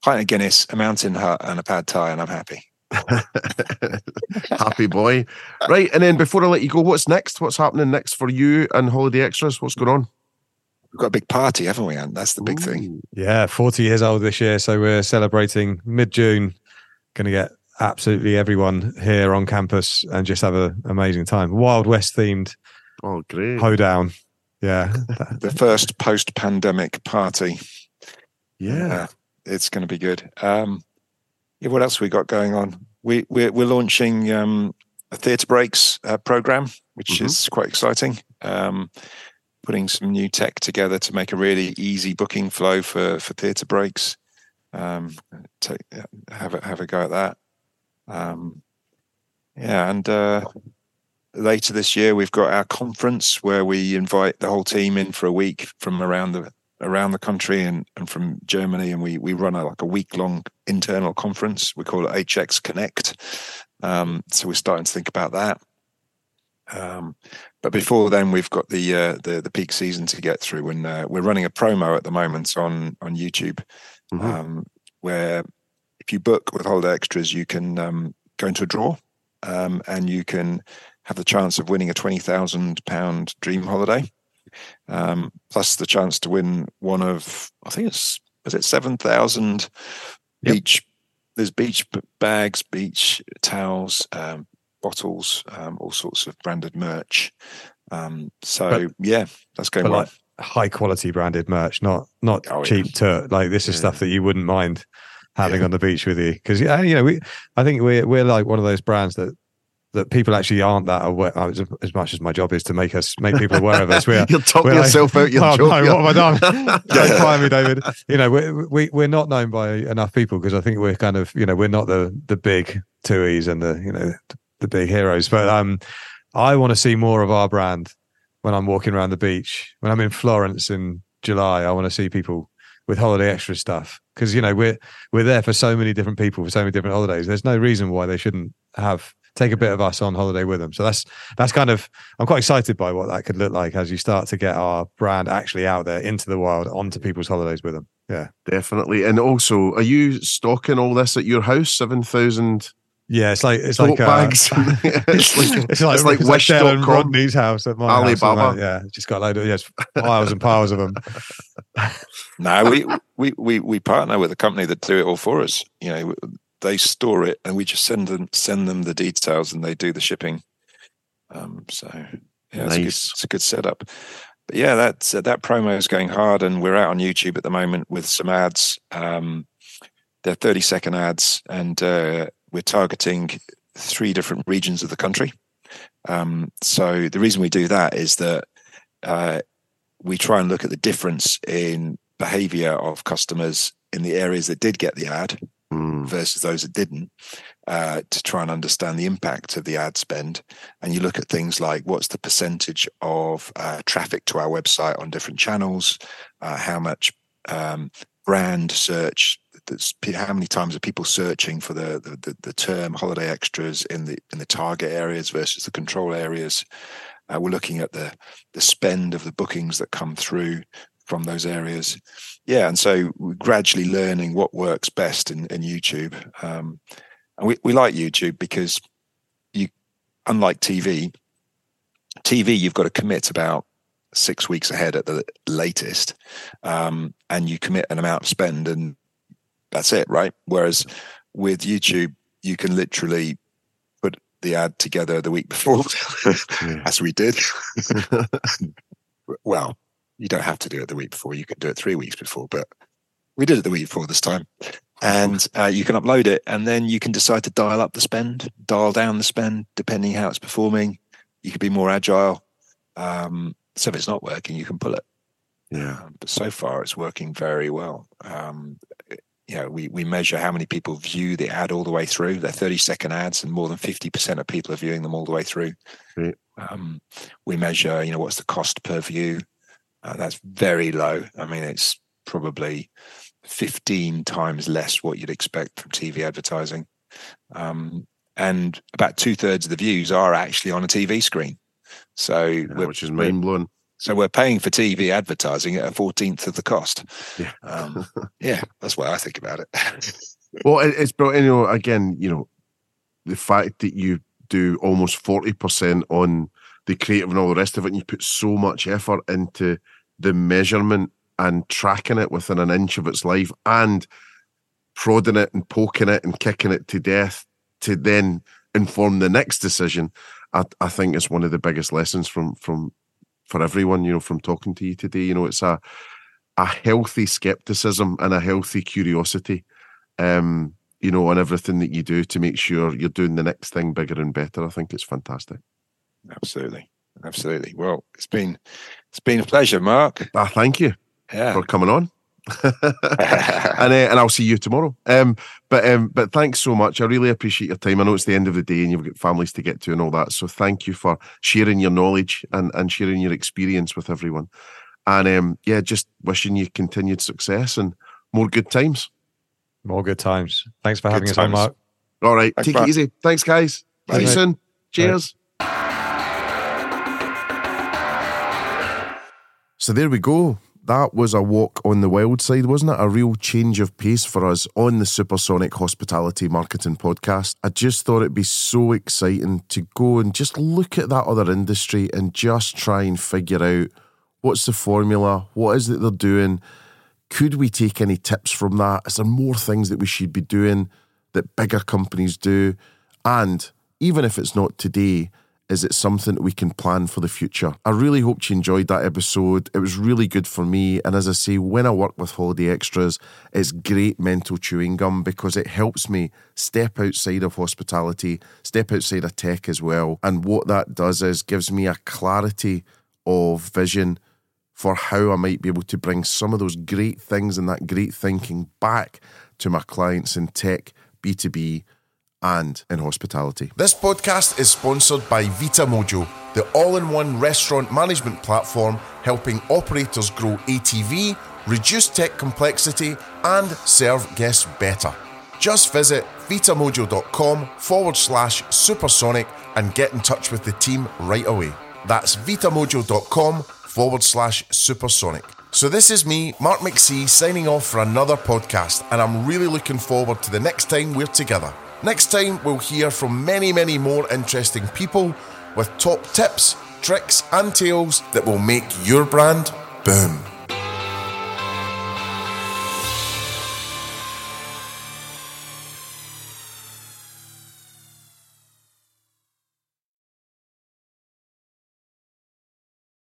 pint of Guinness, a Mountain Hut, and a pad Thai, and I'm happy. Happy boy. Right. And then before I let you go, what's next? What's happening next for you and Holiday Extras? What's going on? We've got a big party, haven't we? And that's the big thing. Yeah, 40 years old this year. So we're celebrating mid June. Going to get absolutely everyone here on campus and just have an amazing time. Wild West themed Oh, great. hoedown. Yeah. The first post-pandemic party. Yeah. Uh, it's going to be good. Um, yeah, what else we got going on? We we're, we're launching um, a theatre breaks uh, program, which Mhm. is quite exciting. Um, putting some new tech together to make a really easy booking flow for for theatre breaks. Um, take, have a have a go at that. Um, yeah, and uh, later this year we've got our conference where we invite the whole team in for a week from around the around the country and, and from Germany, and we we run a like a week long internal conference. We call it HX Connect. Um, so we're starting to think about that. Um, but before then, we've got the uh, the the peak season to get through, and uh, we're running a promo at the moment on on YouTube, Mhm. um, where if you book with Holiday Extras, you can um, go into a draw, um, and you can have the chance of winning a twenty thousand pound dream holiday, um, plus the chance to win one of I think it's was it seven thousand Yep. beach. There's beach bags, beach towels, um, bottles, um, all sorts of branded merch. Um, so But- yeah, that's going well. like high quality branded merch, not not Oh, yeah. cheap to like this is Yeah. stuff that you wouldn't mind having Yeah. on the beach with you. Because yeah, you know, we I think we're we're like one of those brands that that people actually aren't that aware as, as much as my job is to make us make people aware of us. We're You're talking we're like- yourself out your Oh, job. no, yeah. what have I done? Don't fire me, David. You know, we, we we're not known by enough people because I think we're kind of you know we're not the the big TUIs and the you know the big heroes. But um, I want to see more of our brand when I'm walking around the beach. When I'm in Florence in July, I want to see people with holiday extra stuff because you know we're we're there for so many different people for so many different holidays. There's no reason why they shouldn't have take a bit of us on holiday with them. So that's that's kind of I'm quite excited by what that could look like as you start to get our brand actually out there into the wild onto people's holidays with them. Yeah. Definitely. And also, are you stocking all this at your house? 7,000 Yeah, it's like it's tote like uh, bags? it's like, it's like it's like Del and Rodney's house at my house. Alibaba. and that, yeah, just got a load of yes, piles and piles of them. No, we, we we we partner with a company that do it all for us. You know, they store it, and we just send them send them the details, and they do the shipping. Um, so yeah, it's, a good, it's a good setup. But yeah, that's uh, that promo is going hard, and we're out on YouTube at the moment with some ads. Um, they're thirty second ads, and uh, we're targeting three different regions of the country. Um, so the reason we do that is that uh, we try and look at the difference in behavior of customers in the areas that did get the ad Mm, versus those that didn't uh, to try and understand the impact of the ad spend. And you look at things like what's the percentage of uh, traffic to our website on different channels, uh, how much um, brand search. How many times are people searching for the, the the the term holiday extras in the in the target areas versus the control areas? Uh, we're looking at the the spend of the bookings that come through from those areas. Yeah, and so we're gradually learning what works best in, in YouTube. Um, and we, we like YouTube because you, unlike TV, TV you've got to commit about six weeks ahead at the latest, um, and you commit an amount of spend, and that's it, right? Whereas with YouTube, you can literally put the ad together the week before, as we did. well, you don't have to do it the week before. You can do it three weeks before, but we did it the week before this time. And uh, you can upload it, and then you can decide to dial up the spend, dial down the spend, depending how it's performing. You can be more agile. Um, so if it's not working, you can pull it. yeah. Um, but so far, it's working very well. Um, you know, we, we measure how many people view the ad all the way through. They're 30 second ads, and more than 50% of people are viewing them all the way through. Great. Um, we measure, you know, what's the cost per view. Uh, that's very low. I mean, it's probably 15 times less what you'd expect from TV advertising. um, and about two thirds of the views are actually on a TV screen. So, Yeah, which is mind blowing. so we're paying for TV advertising at a fourteenth of the cost. Yeah. Um, yeah, that's what I think about it. Well, it's but You know, again, you know, the fact that you do almost forty percent on the creative and all the rest of it, and you put so much effort into the measurement and tracking it within an inch of its life, and prodding it and poking it and kicking it to death to then inform the next decision. I, I think it's one of the biggest lessons from from for everyone. You know, from talking to you today. You know, it's a a healthy skepticism and a healthy curiosity um, you know, on everything that you do to make sure you're doing the next thing bigger and better. I think it's fantastic. absolutely, absolutely. Well, it's been it's been a pleasure, Mark. Ah, thank you Yeah. for coming on. and uh, and I'll see you tomorrow. Um, but um, but thanks so much. I really appreciate your time. I know it's the end of the day and you've got families to get to and all that. So thank you for sharing your knowledge and and sharing your experience with everyone. And um, yeah, just wishing you continued success and more good times. More good times. Thanks for Good having us on. Mark. All right, Thanks, take Mark. it easy. Thanks, guys. See you Bye. soon. Cheers. So there we go. That was a walk on the wild side, wasn't it? A real change of pace for us on the Supersonic Hospitality Marketing Podcast. I just thought it'd be so exciting to go and just look at that other industry and just try and figure out what's the formula, what is it they're doing, could we take any tips from that? Is there more things that we should be doing that bigger companies do? And even if it's not today, is it something that we can plan for the future? I really hope you enjoyed that episode. It was really good for me. And as I say, when I work with Holiday Extras, it's great mental chewing gum because it helps me step outside of hospitality, step outside of tech as well. And what that does is gives me a clarity of vision for how I might be able to bring some of those great things and that great thinking back to my clients in tech, B2B, and in hospitality. This podcast is sponsored by Vita Mojo, the all in one restaurant management platform helping operators grow ATV, reduce tech complexity, and serve guests better. Just visit vitamojo.com forward slash supersonic and get in touch with the team right away. That's vitamojo.com forward slash supersonic. So this is me, Mark McSee, signing off for another podcast, and I'm really looking forward to the next time we're together. Next time, we'll hear from many, many more interesting people with top tips, tricks, and tales that will make your brand boom.